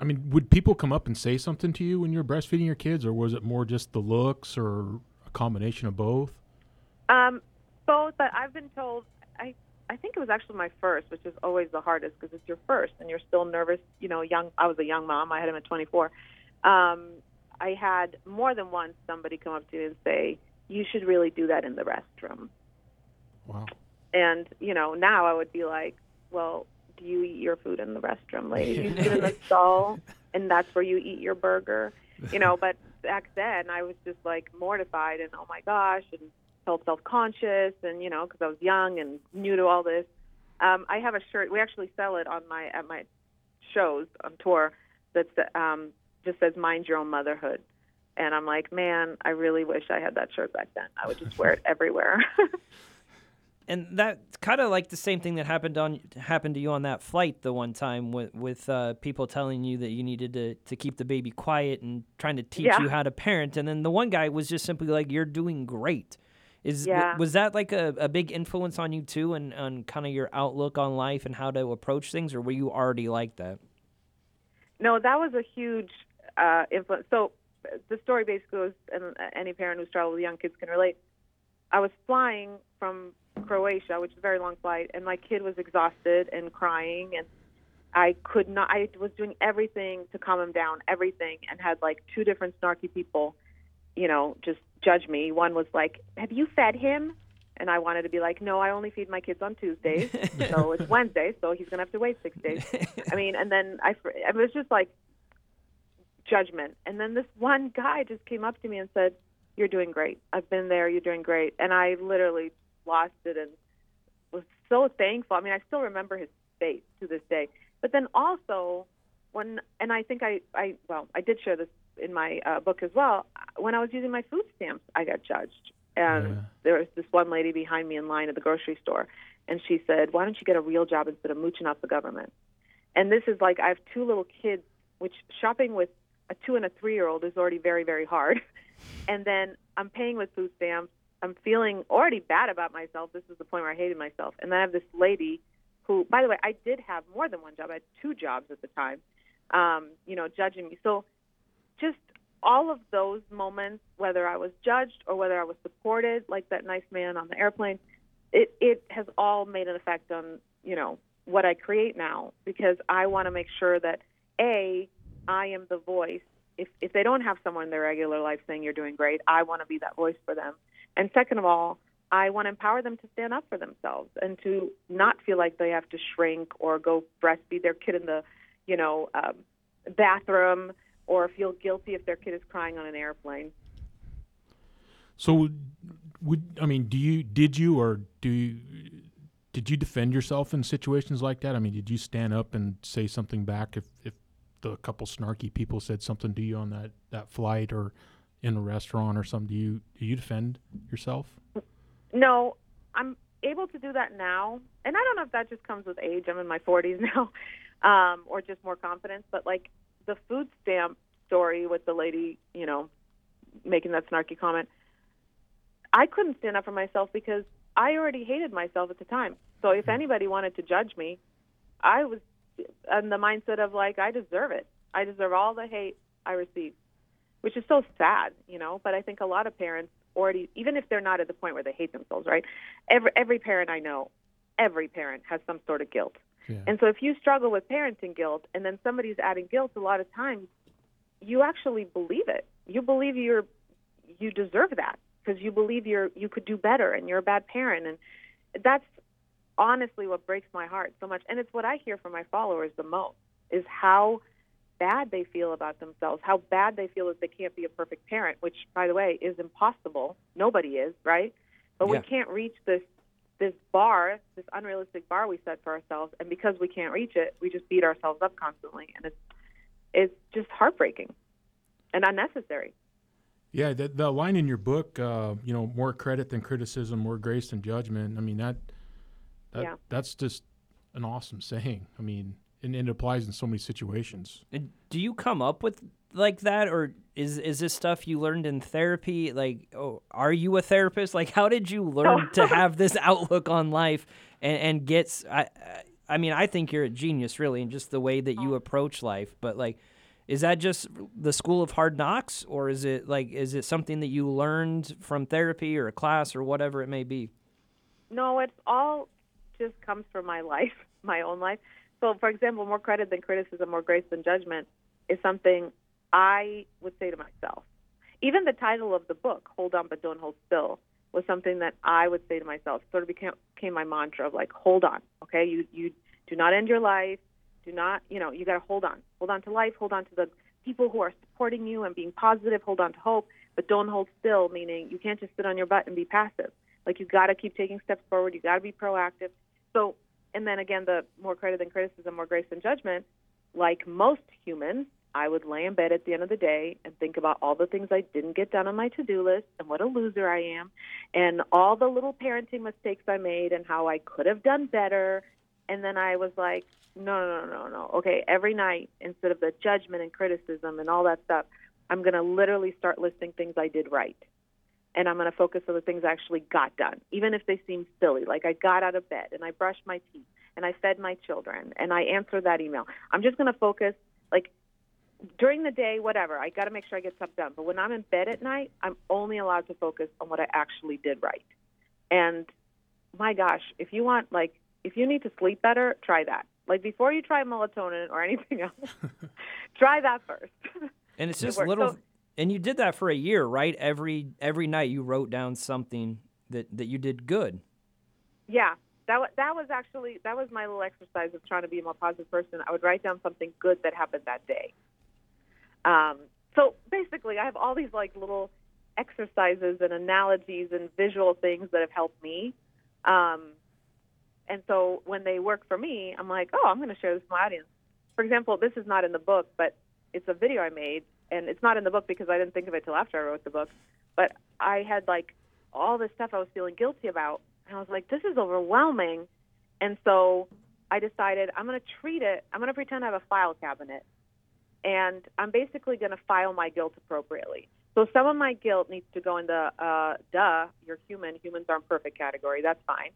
I mean, would people come up and say something to you when you're breastfeeding your kids, or was it more just the looks, or a combination of both? Um, both, but I've been told I I think it was actually my first, which is always the hardest because it's your first and you're still nervous. You know, young. I was a young mom. I had him at 24. Um, I had more than once somebody come up to me and say, "You should really do that in the restroom." Wow. And you know, now I would be like, "Well, do you eat your food in the restroom, lady? You sit in the stall, and that's where you eat your burger." You know, but back then I was just like mortified and oh my gosh, and felt self-conscious, and you know, because I was young and new to all this. Um, I have a shirt. We actually sell it on my at my shows on tour. That's um, just says "Mind Your Own Motherhood," and I'm like, man, I really wish I had that shirt back then. I would just wear it everywhere. and that's kind of like the same thing that happened on happened to you on that flight the one time with with uh, people telling you that you needed to to keep the baby quiet and trying to teach Yeah. you how to parent, and then the one guy was just simply like, "You're doing great." Is Yeah. was that like a, a big influence on you too, and on kind of your outlook on life and how to approach things, or were you already like that? No, that was a huge uh, influence. So the story basically was, and uh, any parent who's traveled with young kids can relate. I was flying from Croatia, which is a very long flight, and my kid was exhausted and crying, and I could not. I was doing everything to calm him down, everything, and had like two different snarky people, you know, just judge me. One was like, "Have you fed him?" And I wanted to be like, "No, I only feed my kids on Tuesdays, so it's Wednesday, so he's gonna have to wait six days." I mean, and then I, fr- it was just like judgment. And then this one guy just came up to me and said, "You're doing great. I've been there. You're doing great." And I literally lost it and was so thankful. I mean, I still remember his face to this day. But then also, when and I think I, I well, I did share this in my uh, book as well. When I was using my food stamps, I got judged. And Yeah. there was this one lady behind me in line at the grocery store, and she said, "Why don't you get a real job instead of mooching off the government?" And this is like I have two little kids, which shopping with a two and a three year old is already very very hard. And then I'm paying with food stamps. I'm feeling already bad about myself. This is the point where I hated myself. And then I have this lady who, by the way, I did have more than one job. I had two jobs at the time. Um, you know, judging me. So just all of those moments, whether I was judged or whether I was supported, like that nice man on the airplane, it it has all made an effect on you know what I create now because I want to make sure that a I am the voice. If if they don't have someone in their regular life saying you're doing great, I want to be that voice for them. And second of all, I want to empower them to stand up for themselves and to not feel like they have to shrink or go breastfeed their kid in the, you know, um, bathroom or feel guilty if their kid is crying on an airplane. So, would I mean, do you did you or do you did you defend yourself in situations like that? I mean, did you stand up and say something back if if the couple snarky people said something to you on that that flight, or in a restaurant or something, do you do you defend yourself? No, I'm able to do that now, and I don't know if that just comes with age. I'm in my 40s now, um, or just more confidence. But like the food stamp story with the lady, you know, making that snarky comment, I couldn't stand up for myself because I already hated myself at the time. So if anybody wanted to judge me, I was in the mindset of like I deserve it. I deserve all the hate I receive, which is so sad, you know. But I think a lot of parents already, even if they're not at the point where they hate themselves, right? Every every parent I know, every parent has some sort of guilt. Yeah. And so if you struggle with parenting guilt and then somebody's adding guilt a lot of times you actually believe it. You believe you're you deserve that because you believe you're you could do better and you're a bad parent and that's honestly what breaks my heart so much and it's what I hear from my followers the most is how bad they feel about themselves, how bad they feel that they can't be a perfect parent, which by the way is impossible. Nobody is, right? But Yeah. we can't reach this this bar, this unrealistic bar we set for ourselves, and because we can't reach it, we just beat ourselves up constantly, and it's it's just heartbreaking and unnecessary. Yeah, the, the line in your book, uh, you know, more credit than criticism, more grace than judgment. I mean that, that Yeah. that's just an awesome saying. I mean, and, and it applies in so many situations. And Do you come up with like that, or is is this stuff you learned in therapy? Like, oh, are you a therapist? Like, how did you learn to have this outlook on life and and get? s- I, I- I mean, I think you're a genius, really, in just the way that you oh. approach life. But like, is that just the school of hard knocks, or is it like is it something that you learned from therapy or a class or whatever it may be? No, it's all just comes from my life, my own life. So, for example, more credit than criticism, more grace than judgment is something I would say to myself. Even the title of the book, Hold On But Don't Hold Still, was something that I would say to myself. Sort of became, became my mantra of like, hold on, okay? You you do not end your life. Do not, you know, you got to hold on. Hold on to life. Hold on to the people who are supporting you and being positive. Hold on to hope, but don't hold still. Meaning, you can't just sit on your butt and be passive. Like you got to keep taking steps forward. You got to be proactive. So, and then again, the more credit than criticism, more grace than judgment. Like most humans, I would lay in bed at the end of the day and think about all the things I didn't get done on my to-do list and what a loser I am, and all the little parenting mistakes I made and how I could have done better. And then I was like, no, no, no, no, no. Okay, every night instead of the judgment and criticism and all that stuff, I'm going to literally start listing things I did right and I'm going to focus on the things I actually got done, even if they seem silly. Like I got out of bed and I brushed my teeth and I fed my children and I answered that email. I'm just going to focus, like during the day, whatever. I got to make sure I get stuff done. But when I'm in bed at night, I'm only allowed to focus on what I actually did right. And my gosh, if you want, like, if you need to sleep better, try that. Like before you try melatonin or anything else, try that first. And it's just works. little. So- and you did that for a year, right? Every every night you wrote down something that that you did good. Yeah, that that was actually that was my little exercise of trying to be a more positive person. I would write down something good that happened that day. Um, so basically, I have all these like little exercises and analogies and visual things that have helped me. Um, and so when they work for me, I'm like, oh, I'm going to share this with my audience. For example, this is not in the book, but it's a video I made, and it's not in the book because I didn't think of it till after I wrote the book. But I had like all this stuff I was feeling guilty about, and I was like, this is overwhelming. And so I decided I'm going to treat it. I'm going to pretend I have a file cabinet, and I'm basically going to file my guilt appropriately. So some of my guilt needs to go in the uh, duh, you're human, humans aren't perfect category. That's fine.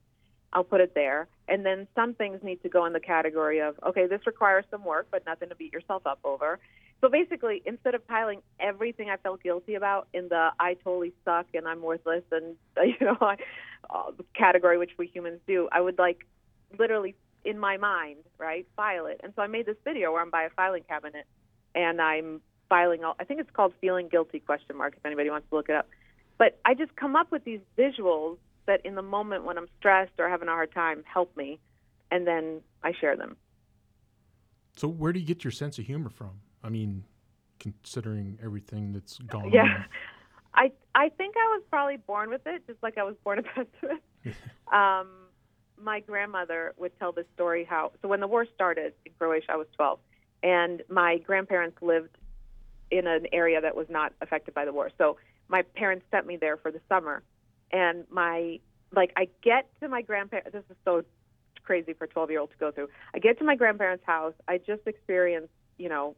I'll put it there. And then some things need to go in the category of, okay, this requires some work, but nothing to beat yourself up over. So basically, instead of piling everything I felt guilty about in the I totally suck and I'm worthless and, you know, uh, category, which we humans do, I would like literally in my mind, right, file it. And so I made this video where I'm by a filing cabinet and I'm filing all, I think it's called feeling guilty question mark if anybody wants to look it up. But I just come up with these visuals that in the moment when I'm stressed or having a hard time help me and then I share them. So where do you get your sense of humor from? I mean, considering everything that's gone Yeah. on. I I think I was probably born with it, just like I was born a pessimist. um, my grandmother would tell this story how so when the war started in Croatia, I was 12, and my grandparents lived in an area that was not affected by the war. So my parents sent me there for the summer, and my like I get to my grandparents. This is so crazy for a 12 year old to go through. I get to my grandparents' house. I just experienced, you know,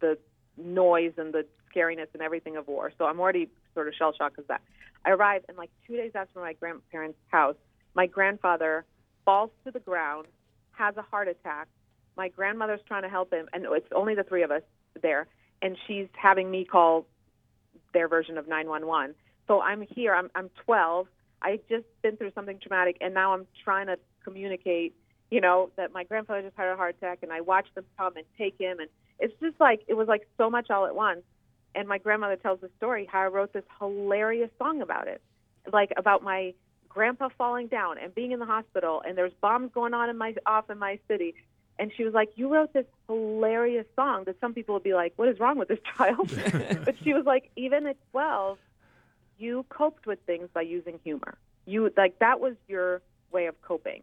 the noise and the scariness and everything of war. So I'm already sort of shell shocked of that. I arrive, and like two days after my grandparents' house, my grandfather falls to the ground, has a heart attack. My grandmother's trying to help him, and it's only the three of us there, and she's having me call their version of 911. So I'm here. I'm I'm 12. I just been through something traumatic, and now I'm trying to communicate. You know that my grandfather just had a heart attack, and I watched them come and take him, and it's just like it was like so much all at once. And my grandmother tells the story how I wrote this hilarious song about it, like about my grandpa falling down and being in the hospital, and there's bombs going on in my off in my city. And she was like, "You wrote this hilarious song that some people would be like, what is wrong with this child?" but she was like, "Even at 12, you coped with things by using humor. You like that was your way of coping."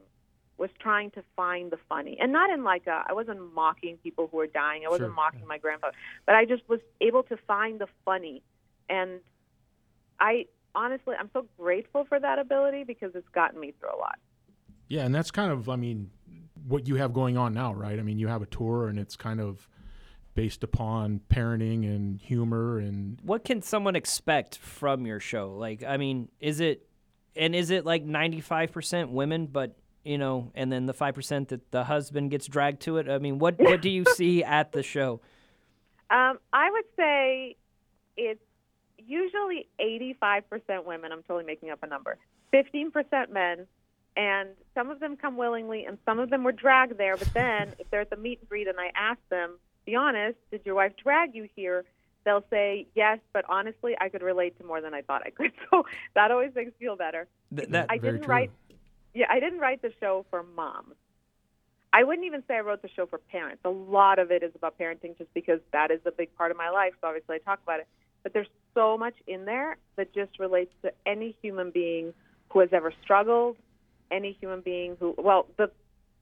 Was trying to find the funny and not in like a I wasn't mocking people who were dying. I wasn't Sure. mocking my grandfather, but I just was able to find the funny and I honestly I'm so grateful for that ability because it's gotten me through a lot. Yeah, and that's kind of, I mean, what you have going on now, right? I mean, you have a tour, and it's kind of based upon parenting and humor, and What can someone expect from your show? Like, I mean, is it and is it like 95% women but you know, and then the 5% that the husband gets dragged to it? I mean, what what do you see at the show? Um, I would say it's usually 85% women. I'm totally making up a number. 15% men, and some of them come willingly, and some of them were dragged there. But then, if they're at the meet and greet, and I ask them, "Be honest, did your wife drag you here?" They'll say yes, but honestly, I could relate to more than I thought I could. So that always makes me feel better. Th- that I didn't true. write. Yeah, I didn't write the show for moms. I wouldn't even say I wrote the show for parents. A lot of it is about parenting, just because that is a big part of my life. So obviously, I talk about it. But there's so much in there that just relates to any human being who has ever struggled, any human being who. Well, the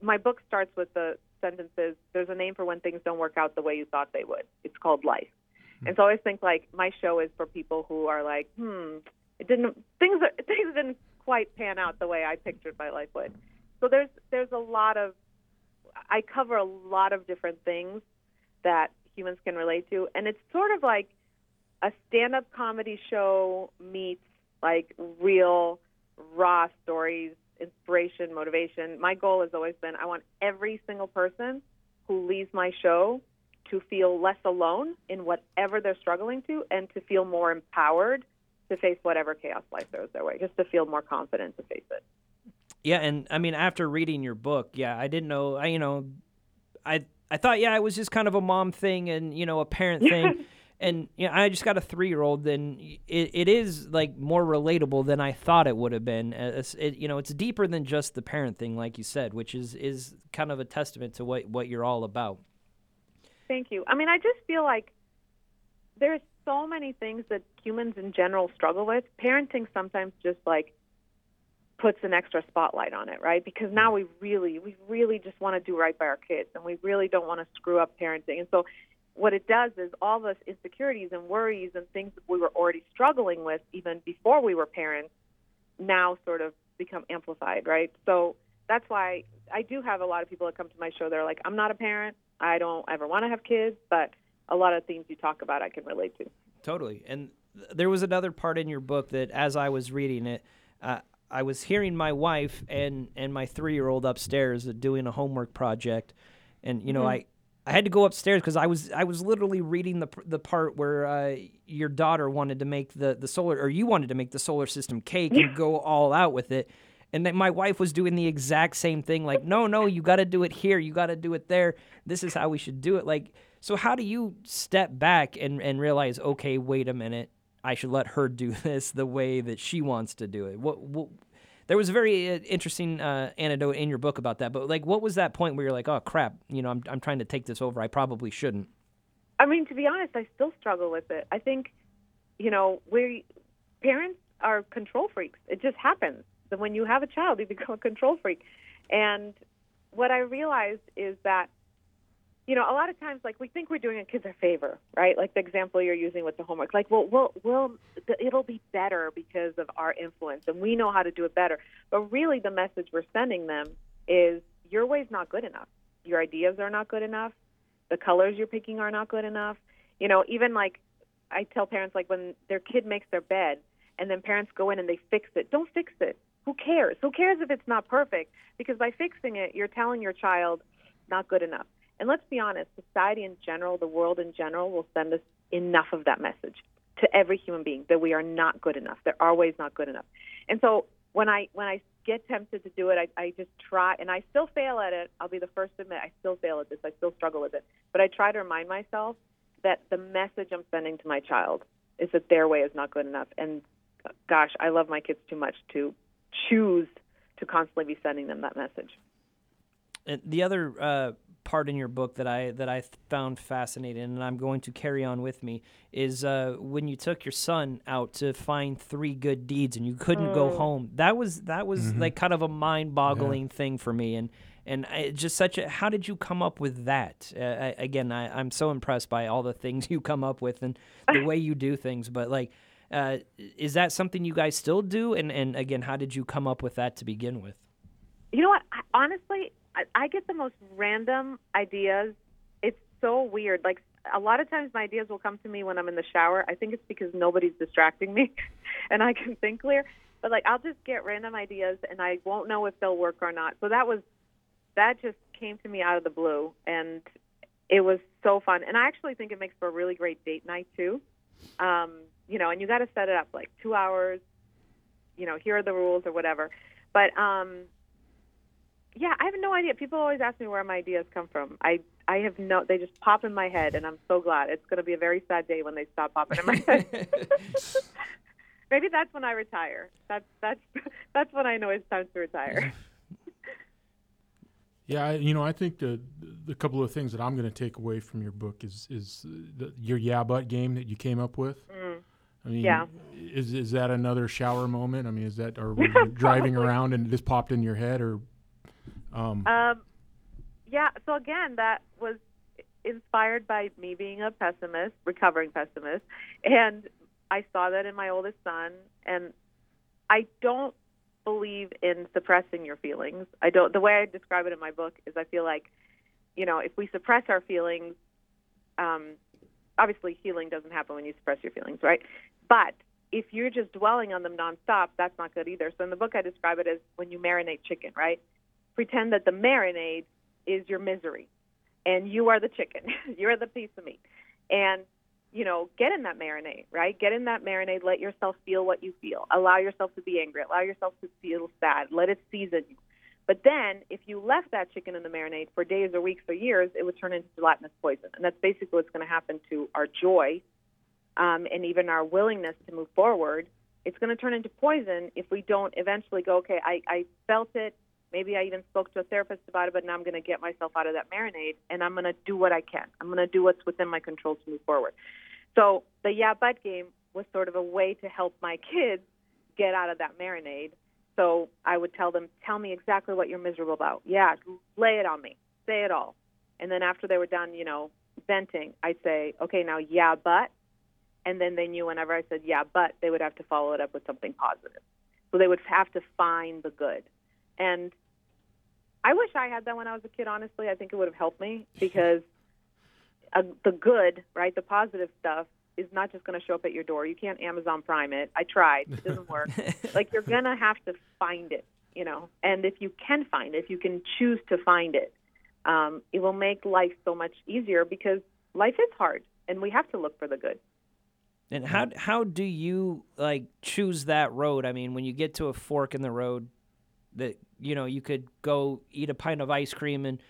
my book starts with the sentences. There's a name for when things don't work out the way you thought they would. It's called life. And so I always think like my show is for people who are like, hmm, it didn't things are, things didn't quite pan out the way I pictured my life would. So there's there's a lot of I cover a lot of different things that humans can relate to, and it's sort of like a stand-up comedy show meets like real raw stories, inspiration, motivation. My goal has always been I want every single person who leaves my show to feel less alone in whatever they're struggling to and to feel more empowered to face whatever chaos life throws their way, just to feel more confident to face it. Yeah, and I mean, after reading your book, yeah, I didn't know. I you know, I I thought yeah, it was just kind of a mom thing and you know a parent thing, and you know, I just got a three year old. Then it, it is like more relatable than I thought it would have been. Uh, It's, it, you know, it's deeper than just the parent thing, like you said, which is is kind of a testament to what what you're all about. Thank you. I mean, I just feel like there's so many things that humans in general struggle with. Parenting sometimes just like puts an extra spotlight on it, right? Because now we really, we really just want to do right by our kids, and we really don't want to screw up parenting. And so, what it does is all those insecurities and worries and things that we were already struggling with even before we were parents now sort of become amplified, right? So that's why I do have a lot of people that come to my show. They're like, I'm not a parent. I don't ever want to have kids, but a lot of themes you talk about I can relate to. Totally. And th- there was another part in your book that, as I was reading it, uh, I was hearing my wife and, and my three year old upstairs doing a homework project, and you know I. I had to go upstairs because I was I was literally reading the the part where uh, your daughter wanted to make the, the solar or you wanted to make the solar system cake and go all out with it, and then my wife was doing the exact same thing like no no you got to do it here you got to do it there this is how we should do it like so how do you step back and, and realize okay wait a minute I should let her do this the way that she wants to do it what, what there was a very uh, interesting uh, anecdote in your book about that but like what was that point where you're like oh crap you know I'm, I'm trying to take this over I probably shouldn't I mean, to be honest, I still struggle with it. I think, you know, we parents are control freaks. It just happens. That when you have a child, you become a control freak. And what I realized is that you know, a lot of times, like we think we're doing a kid a favor, right? Like the example you're using with the homework. Like, well, we'll, we'll, it'll be better because of our influence, and we know how to do it better. But really, the message we're sending them is your way's not good enough. Your ideas are not good enough. The colors you're picking are not good enough. You know, even like I tell parents, like when their kid makes their bed, and then parents go in and they fix it. Don't fix it. Who cares? Who cares if it's not perfect? Because by fixing it, you're telling your child not good enough and let's be honest, society in general, the world in general, will send us enough of that message to every human being that we are not good enough. They're always not good enough. And so when I when I get tempted to do it, I, I just try, and I still fail at it. I'll be the first to admit I still fail at this. I still struggle with it. But I try to remind myself that the message I'm sending to my child is that their way is not good enough. And gosh, I love my kids too much to choose to constantly be sending them that message. And the other uh, part in your book that I that I found fascinating, and I'm going to carry on with me is uh, when you took your son out to find three good deeds and you couldn't go mm. home. That was that was mm-hmm. like kind of a mind-boggling yeah. thing for me, and and I, just such a. How did you come up with that? Uh, I, again, I, I'm so impressed by all the things you come up with and the way you do things, but like. Uh, is that something you guys still do? And and again, how did you come up with that to begin with? You know what? I, honestly, I, I get the most random ideas. It's so weird. Like a lot of times my ideas will come to me when I'm in the shower. I think it's because nobody's distracting me and I can think clear. But like I'll just get random ideas and I won't know if they'll work or not. So that was that just came to me out of the blue and it was so fun. And I actually think it makes for a really great date night too. Um, you know, and you got to set it up like 2 hours, you know, here are the rules or whatever. But um yeah, I have no idea. People always ask me where my ideas come from. I I have no. They just pop in my head, and I'm so glad. It's going to be a very sad day when they stop popping in my head. Maybe that's when I retire. That's that's that's when I know it's time to retire. Yeah, I, you know, I think the the couple of things that I'm going to take away from your book is is the, your yeah but game that you came up with. Mm. I mean, yeah. is is that another shower moment? I mean, is that or driving around and it just popped in your head, or um, um, yeah. So again, that was inspired by me being a pessimist, recovering pessimist, and I saw that in my oldest son. And I don't believe in suppressing your feelings. I don't. The way I describe it in my book is, I feel like, you know, if we suppress our feelings, um, obviously healing doesn't happen when you suppress your feelings, right? But if you're just dwelling on them nonstop, that's not good either. So in the book, I describe it as when you marinate chicken, right? Pretend that the marinade is your misery and you are the chicken. You're the piece of meat. And, you know, get in that marinade, right? Get in that marinade. Let yourself feel what you feel. Allow yourself to be angry. Allow yourself to feel sad. Let it season you. But then, if you left that chicken in the marinade for days or weeks or years, it would turn into gelatinous poison. And that's basically what's going to happen to our joy um, and even our willingness to move forward. It's going to turn into poison if we don't eventually go, okay, I, I felt it. Maybe I even spoke to a therapist about it, but now I'm going to get myself out of that marinade and I'm going to do what I can. I'm going to do what's within my control to move forward. So the yeah but game was sort of a way to help my kids get out of that marinade. So I would tell them, tell me exactly what you're miserable about. Yeah, lay it on me. Say it all. And then after they were done, you know, venting, I'd say, okay, now yeah, but. And then they knew whenever I said yeah, but, they would have to follow it up with something positive. So they would have to find the good. And I wish I had that when I was a kid. Honestly, I think it would have helped me because uh, the good, right, the positive stuff is not just going to show up at your door. You can't Amazon Prime it. I tried; it doesn't work. like you're gonna have to find it, you know. And if you can find it, if you can choose to find it, um, it will make life so much easier because life is hard, and we have to look for the good. And how how do you like choose that road? I mean, when you get to a fork in the road, that you know you could go eat a pint of ice cream and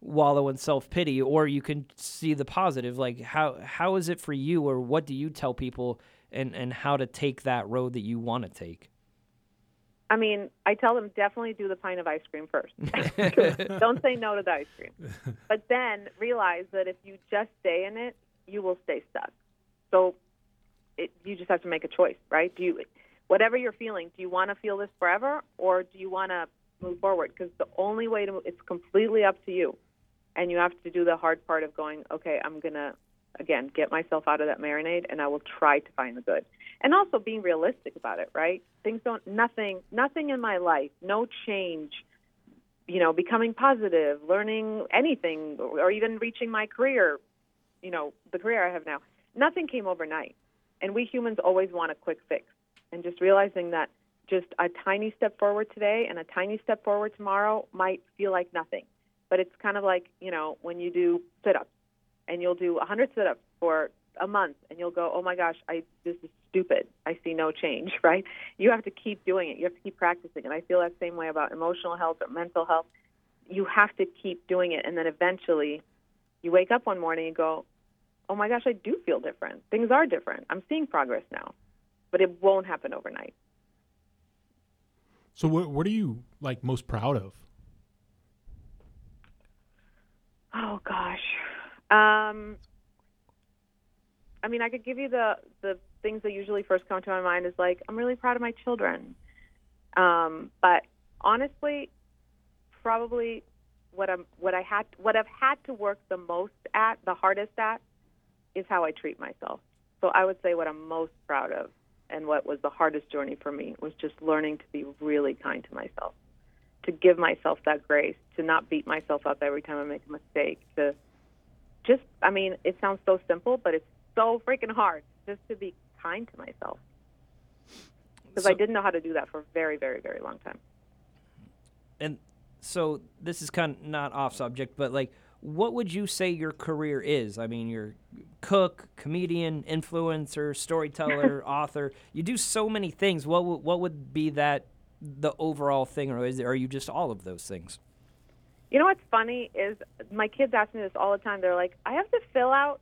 wallow in self pity, or you can see the positive. Like how how is it for you, or what do you tell people, and and how to take that road that you want to take? I mean, I tell them definitely do the pint of ice cream first. Don't say no to the ice cream. But then realize that if you just stay in it, you will stay stuck. So it, you just have to make a choice, right? Do you whatever you're feeling, do you want to feel this forever or do you want to move forward? Because the only way to it's completely up to you. and you have to do the hard part of going, okay, I'm gonna again get myself out of that marinade, and I will try to find the good, and also being realistic about it. Right? Things don't nothing nothing in my life, no change. You know, becoming positive, learning anything, or even reaching my career. You know, the career I have now. Nothing came overnight, and we humans always want a quick fix. And just realizing that just a tiny step forward today and a tiny step forward tomorrow might feel like nothing. But it's kind of like, you know, when you do sit ups and you'll do 100 sit ups for a month and you'll go, oh my gosh, I, this is stupid. I see no change, right? You have to keep doing it. You have to keep practicing. And I feel that same way about emotional health or mental health. You have to keep doing it. And then eventually you wake up one morning and go, oh my gosh, I do feel different. Things are different. I'm seeing progress now. But it won't happen overnight. So what what are you like most proud of? Oh gosh. Um I mean, I could give you the the things that usually first come to my mind is like I'm really proud of my children. Um but honestly, probably what I'm what I had what I've had to work the most at, the hardest at is how I treat myself. So I would say what I'm most proud of and what was the hardest journey for me was just learning to be really kind to myself, to give myself that grace, to not beat myself up every time I make a mistake, to just, I mean, it sounds so simple, but it's so freaking hard just to be kind to myself. Because So- I didn't know how to do that for a very, very, very long time. and so this is kind of not off subject, but like, what would you say your career is? I mean, you're cook, comedian, influencer, storyteller, author. You do so many things. What would what would be that the overall thing, or is are you just all of those things? You know what's funny is my kids ask me this all the time. They're like, I have to fill out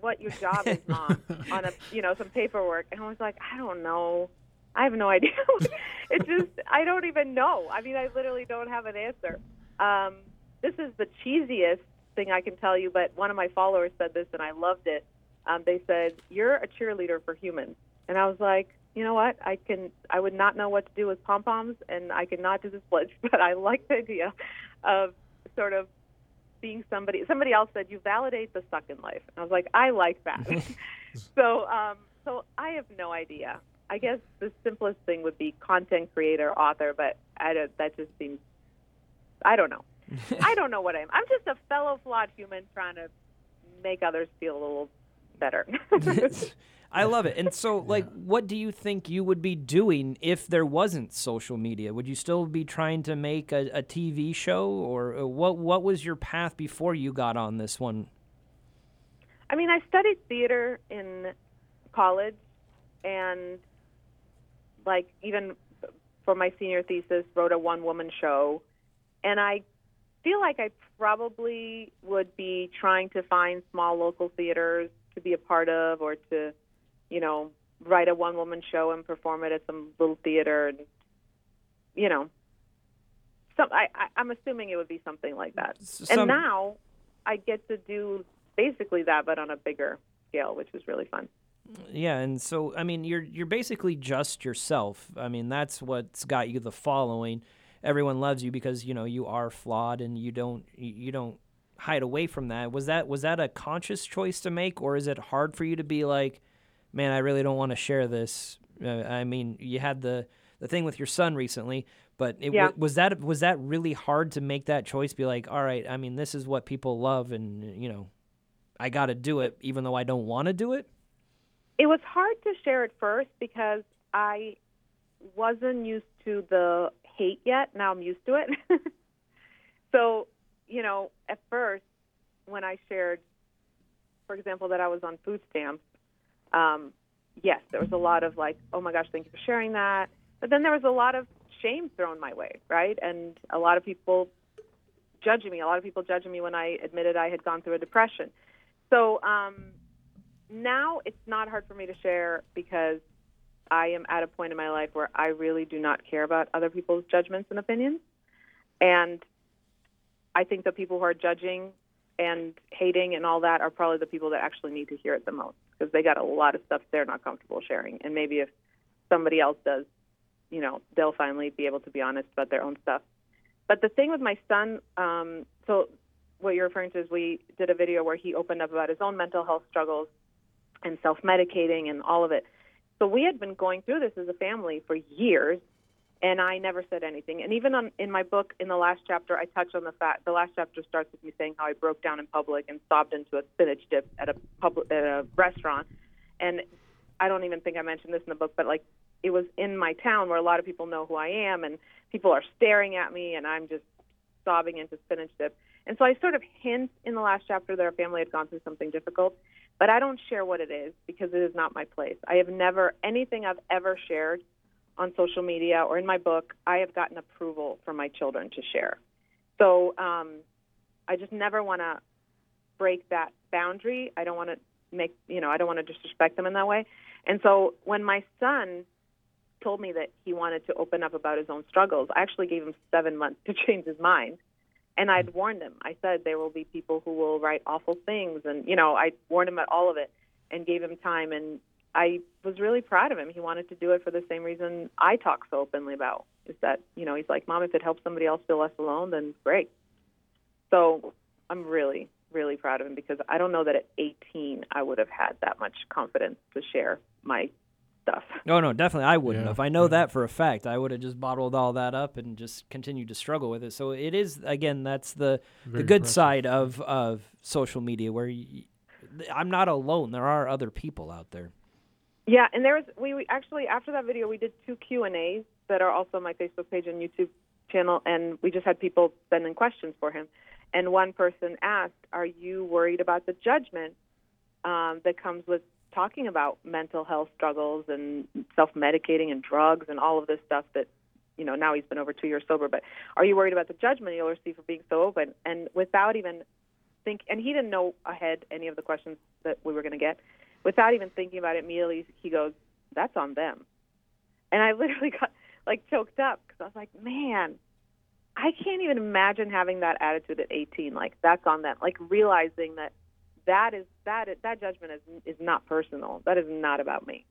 what your job is, mom, on a you know some paperwork, and I was like, I don't know. I have no idea. it's just I don't even know. I mean, I literally don't have an answer. Um, this is the cheesiest thing I can tell you, but one of my followers said this, and I loved it. Um, they said, "You're a cheerleader for humans," and I was like, you know what? I can. I would not know what to do with pom poms, and I could not do the splits, but I like the idea of sort of being somebody. Somebody else said you validate the suck in life, and I was like, I like that. so, um, so I have no idea. I guess the simplest thing would be content creator, author, but I don't, that just seems. I don't know. I don't know what I am. I'm just a fellow flawed human trying to make others feel a little better. I love it. And so, like, what do you think you would be doing if there wasn't social media? Would you still be trying to make a, a TV show, or uh, what? What was your path before you got on this one? I mean, I studied theater in college, and like even for my senior thesis, wrote a one-woman show, and I feel like I probably would be trying to find small local theaters to be a part of, or to, you know, write a one-woman show and perform it at some little theater, and you know, some. I, I I'm assuming it would be something like that. S- And now I get to do basically that, but on a bigger scale, which is really fun. Yeah, and so I mean, you're you're basically just yourself. I mean, that's what's got you the following. Everyone loves you because you know you are flawed and you don't you don't hide away from that. Was that was that a conscious choice to make, or is it hard for you to be like, man, I really don't want to share this? Uh, I mean, you had the the thing with your son recently, but it, Yeah. was that was that really hard to make that choice? Be like, all right, I mean, this is what people love, and you know, I got to do it, even though I don't want to do it. It was hard to share at first because I wasn't used to the hate yet. Now I'm used to it. so, you know, at first, when I shared, for example, that I was on food stamps, um, yes, there was a lot of like, oh my gosh, thank you for sharing that. But then there was a lot of shame thrown my way, right? And a lot of people judging me. A lot of people judging me when I admitted I had gone through a depression. So um, now it's not hard for me to share because I am at a point in my life where I really do not care about other people's judgments and opinions. And I think the people who are judging and hating and all that are probably the people that actually need to hear it the most because they got a lot of stuff they're not comfortable sharing. And maybe if somebody else does, you know, they'll finally be able to be honest about their own stuff. But the thing with my son, um, so what you're referring to is we did a video where he opened up about his own mental health struggles and self-medicating and all of it. So we had been going through this as a family for years, and I never said anything. And even on, in my book, in the last chapter, I touch on the fact. The last chapter starts with me saying how I broke down in public and sobbed into a spinach dip at a public at a restaurant, and I don't even think I mentioned this in the book, but like it was in my town where a lot of people know who I am, and people are staring at me, and I'm just sobbing into spinach dip. And so I sort of hint in the last chapter that our family had gone through something difficult, but I don't share what it is because it is not my place. I have never anything I've ever shared on social media or in my book, I have gotten approval from my children to share. So um, I just never want to break that boundary. I don't want to make, you know, I don't want to disrespect them in that way. And so when my son told me that he wanted to open up about his own struggles, I actually gave him seven months to change his mind. And I'd mm. warned him. I said there will be people who will write awful things, and you know, I warned him at all of it and gave him time. And I was really proud of him. He wanted to do it for the same reason I talk so openly about is that, you know, he's like, Mom, if it helps somebody else feel less alone, then great. So I'm really, really proud of him because I don't know that at 18 I would have had that much confidence to share my stuff. No, no, definitely I wouldn't Yeah, have. I know yeah. that for a fact. I would have just bottled all that up and just continued to struggle with it. So it is again, that's the Very the good impressive. side of of social media where you, I'm not alone. There are other people out there. Yeah, and there was we, we actually after that video we did two Q and A's that are also on my Facebook page and YouTube channel, and we just had people sending questions for him. And one person asked, "Are you worried about the judgment um, that comes with talking about mental health struggles and self-medicating and drugs and all of this stuff that you know now he's been over two years sober? But are you worried about the judgment you'll receive for being so open?" And without even think, and he didn't know ahead any of the questions that we were going to get without even thinking about it immediately he goes that's on them and i literally got like choked up because i was like man i can't even imagine having that attitude at 18 like that's on them like realizing that that is that that judgment is is not personal that is not about me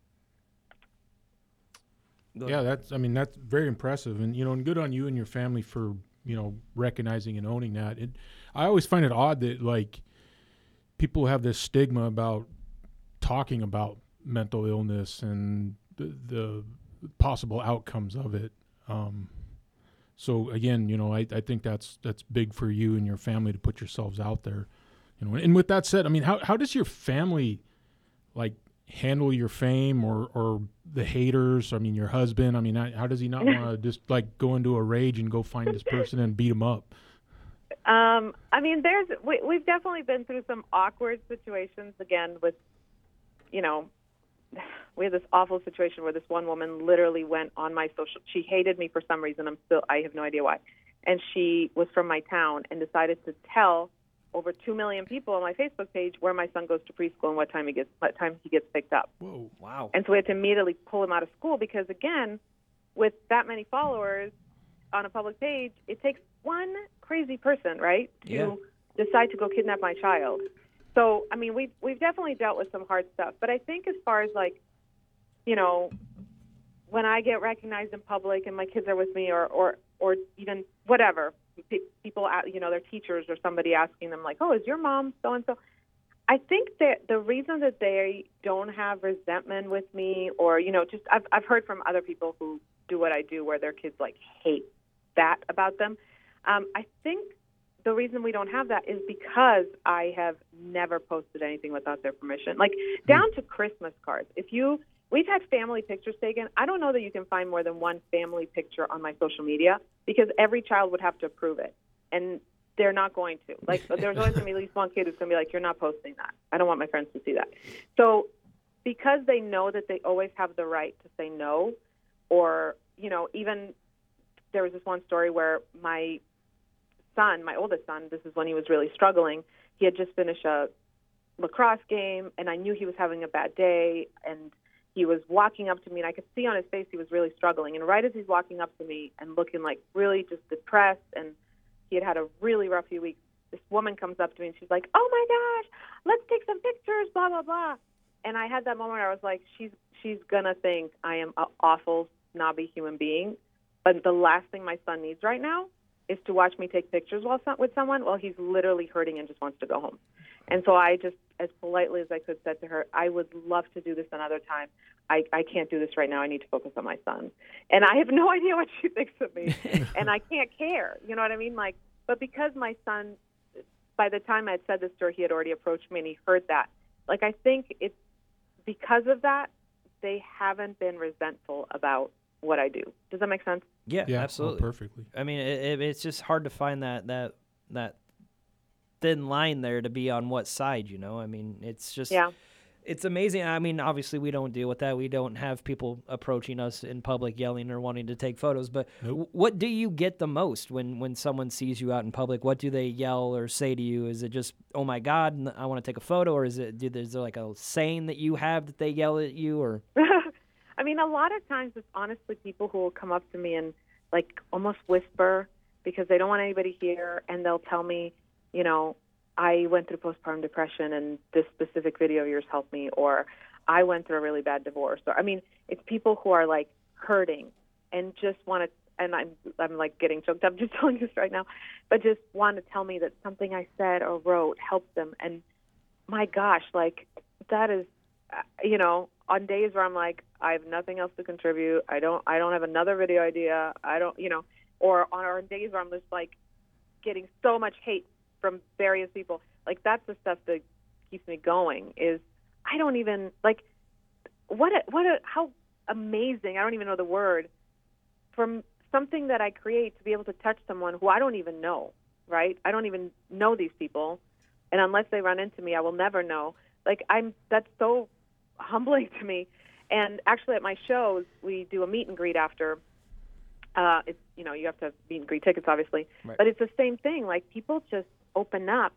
Yeah, that's. I mean, that's very impressive, and you know, and good on you and your family for you know recognizing and owning that. It, I always find it odd that like people have this stigma about talking about mental illness and the, the possible outcomes of it. Um, so again, you know, I, I think that's that's big for you and your family to put yourselves out there. You know, and with that said, I mean, how how does your family like handle your fame or or the haters? I mean, your husband. I mean, how how does he not want to just like go into a rage and go find this person and beat him up? Um, I mean, there's we, we've definitely been through some awkward situations again with, you know, we had this awful situation where this one woman literally went on my social. She hated me for some reason. I'm still I have no idea why, and she was from my town and decided to tell over two million people on my Facebook page where my son goes to preschool and what time he gets what time he gets picked up. Whoa. Wow. And so we had to immediately pull him out of school because, again, with that many followers on a public page, it takes one crazy person, right, to Yeah. decide to go kidnap my child. So, I mean, we've we've definitely dealt with some hard stuff. But I think as far as like, you know, when I get recognized in public and my kids are with me, or or or even whatever, pe- people, you know, their teachers or somebody asking them like, "Oh, is your mom so and so?" I think that the reason that they don't have resentment with me, or you know, just I've I've heard from other people who do what I do, where their kids like hate that about them. Um, I think the reason we don't have that is because I have never posted anything without their permission, like down to Christmas cards. If you We've had family pictures taken. I don't know that you can find more than one family picture on my social media because every child would have to approve it. And they're not going to. Like, there's always going to be at least one kid who's going to be like, you're not posting that. I don't want my friends to see that. So, because they know that they always have the right to say no, or, you know, even there was this one story where my son, my oldest son, this is when he was really struggling, he had just finished a lacrosse game, and I knew he was having a bad day, and he was walking up to me, and I could see on his face he was really struggling. And right as he's walking up to me and looking like really just depressed, and he had had a really rough few weeks, this woman comes up to me and she's like, "Oh my gosh, let's take some pictures, blah blah blah." And I had that moment where I was like, "She's she's gonna think I am an awful snobby human being." But the last thing my son needs right now is to watch me take pictures while some, with someone while he's literally hurting and just wants to go home. And so I just, as politely as I could, said to her, I would love to do this another time. I, I can't do this right now. I need to focus on my son. And I have no idea what she thinks of me. and I can't care. You know what I mean? Like, but because my son, by the time I had said this to her, he had already approached me and he heard that. Like, I think it's because of that, they haven't been resentful about what I do. Does that make sense? Yeah, Yeah, oh, absolutely. perfectly. I mean, it, it, it's just hard to find that that that thin line there to be on what side. You know, I mean, it's just Yeah. it's amazing. I mean, obviously we don't deal with that. We don't have people approaching us in public yelling or wanting to take photos. But Nope. w- what do you get the most when when someone sees you out in public? What do they yell or say to you? Is it just "Oh my God, I want to take a photo," or is it do is there like a saying that you have that they yell at you or? I mean, a lot of times it's honestly people who will come up to me and like almost whisper because they don't want anybody hear, and they'll tell me, you know, I went through postpartum depression, and this specific video of yours helped me, or I went through a really bad divorce, or I mean, it's people who are like hurting and just want to. And I'm I'm like getting choked up just telling this right now, but just want to tell me that something I said or wrote helped them. And my gosh, like that is, uh, you know, on days where I'm like, I have nothing else to contribute. I don't, I don't have another video idea. I don't, you know, or on our days where I'm just like getting so much hate from various people. Like that's the stuff that keeps me going. Is I don't even like what a, what a how amazing. I don't even know the word from something that I create to be able to touch someone who I don't even know. Right? I don't even know these people, and unless they run into me, I will never know. Like I'm that's so humbling to me. And actually, at my shows, we do a meet and greet after. Uh, it's you know you have to have meet and greet tickets, obviously, Right. but it's the same thing. Like people just open up,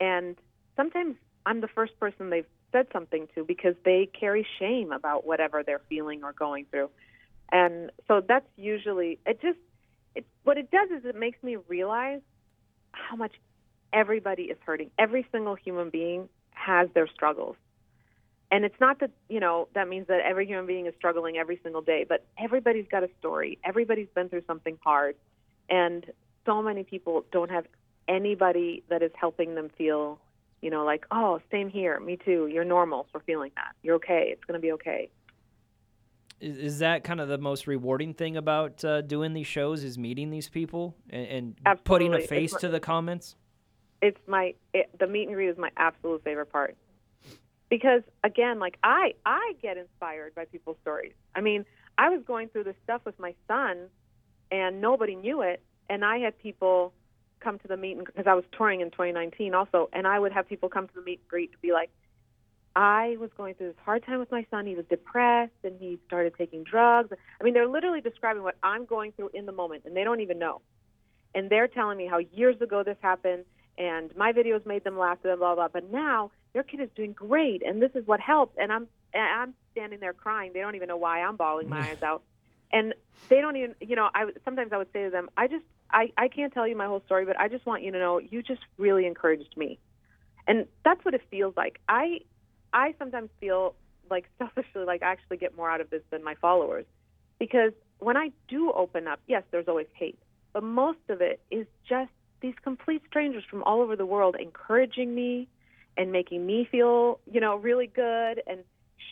and sometimes I'm the first person they've said something to because they carry shame about whatever they're feeling or going through, and so that's usually it. Just it what it does is it makes me realize how much everybody is hurting. Every single human being has their struggles. And it's not that, you know, that means that every human being is struggling every single day, but everybody's got a story. Everybody's been through something hard. And so many people don't have anybody that is helping them feel, you know, like, oh, same here. Me too. You're normal for feeling that. You're okay. It's going to be okay. Is, is that kind of the most rewarding thing about uh, doing these shows? Is meeting these people and, and putting a face It's- to the comments? it's my it, the meet and greet is my absolute favorite part because again like i i get inspired by people's stories i mean i was going through this stuff with my son and nobody knew it and i had people come to the meet and because i was touring in 2019 also and i would have people come to the meet and greet to be like i was going through this hard time with my son. He was depressed and he started taking drugs. I mean they're literally describing what i'm going through in the moment and they don't even know. And they're telling me how years ago this happened and my videos made them laugh blah blah blah. But now their kid is doing great and this is what helped. And i'm and i'm standing there crying. They don't even know why i'm bawling my eyes out. And they don't even you know i sometimes i would say to them i just i i can't tell you my whole story but i just want you to know you just really encouraged me. And that's what it feels like. I i sometimes feel like selfishly like i actually get more out of this than my followers. Because when i do open up yes there's always hate but most of it is just these complete strangers from all over the world encouraging me and making me feel, you know, really good and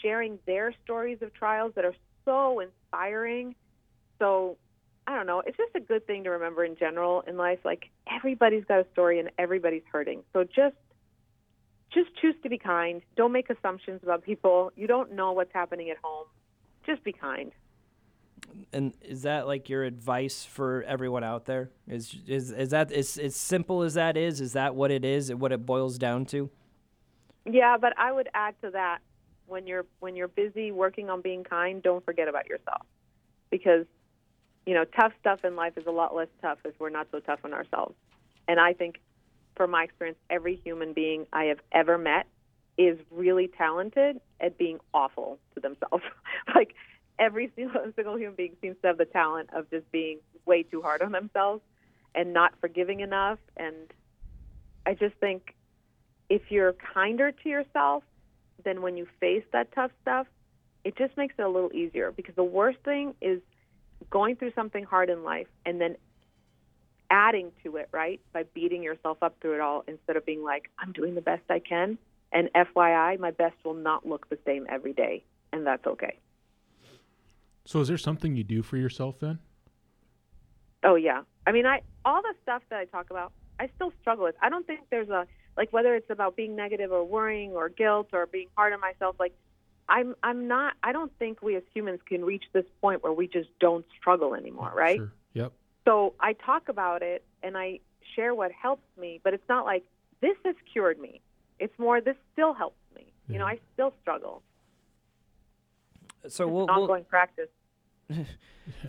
sharing their stories of trials that are so inspiring. So, I don't know, it's just a good thing to remember in general in life like everybody's got a story and everybody's hurting. So just just choose to be kind. Don't make assumptions about people. You don't know what's happening at home. Just be kind. And is that like your advice for everyone out there? Is is is that is as simple as that is? Is that what it is? What it boils down to? Yeah, but I would add to that when you're when you're busy working on being kind, don't forget about yourself. Because you know, tough stuff in life is a lot less tough if we're not so tough on ourselves. And I think from my experience, every human being I have ever met is really talented at being awful to themselves. like every single, single human being seems to have the talent of just being way too hard on themselves and not forgiving enough and I just think if you're kinder to yourself, then when you face that tough stuff, it just makes it a little easier because the worst thing is going through something hard in life and then adding to it, right? By beating yourself up through it all instead of being like, I'm doing the best I can. And FYI, my best will not look the same every day, and that's okay. So, is there something you do for yourself then? Oh yeah. I mean, I all the stuff that I talk about, I still struggle with. I don't think there's a like whether it's about being negative or worrying or guilt or being hard on myself. Like, I'm I'm not. I don't think we as humans can reach this point where we just don't struggle anymore, right? Sure. Yep. So I talk about it and I share what helps me, but it's not like this has cured me. It's more this still helps me. You know, I still struggle. So we'll, an we'll ongoing practice.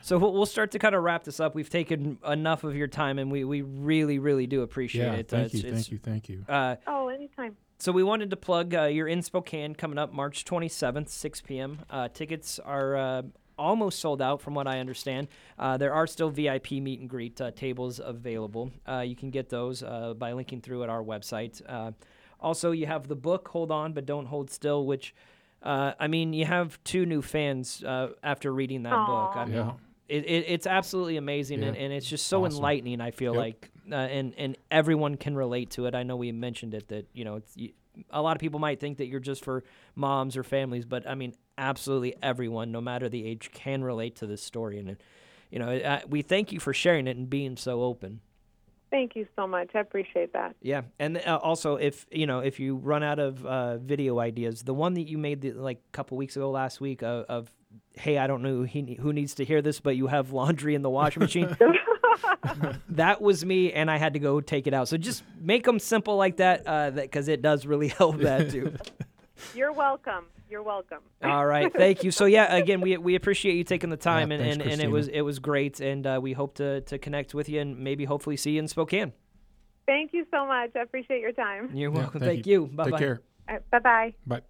so we'll, we'll start to kind of wrap this up. We've taken enough of your time, and we, we really really do appreciate Yeah. it. Thank Uh, you. it's- Thank you. Thank you. Uh, Oh, anytime. So we wanted to plug uh, you're in Spokane coming up March 27th, 6 p.m. Uh, tickets are uh, almost sold out, from what I understand. Uh, there are still VIP meet and greet uh, tables available. Uh, you can get those uh, by linking through at our website. Uh, also, you have the book "Hold On but Don't Hold Still," which uh, I mean, you have two new fans uh, after reading that book. I mean, Yeah. It, it, it's absolutely amazing and, Yeah. and it's just so Awesome. enlightening i feel Yep. like uh, and and everyone can relate to it i know we mentioned it that you know it's you, a lot of people might think that you're just for moms or families but i mean absolutely everyone no matter the age can relate to this story and you know uh, we thank you for sharing it and being so open Thank you so much. I appreciate that. yeah, and uh, also if you know if you run out of uh, video ideas, the one that you made the, like a couple weeks ago last week uh, of hey, I don't know who, he, who needs to hear this, but you have laundry in the washing machine. that was me, and I had to go take it out. So just make them simple like that, uh, that because it does really help that too. You're welcome. You're welcome. All right, thank you. So yeah, again, we we appreciate you taking the time, Yeah, and, thanks, and, and it was it was great, and uh, we hope to to connect with you and maybe hopefully see you in Spokane. Thank you so much. I appreciate your time. You're Yeah, welcome. thank thank you. Bye Take bye. care. Bye bye. Bye.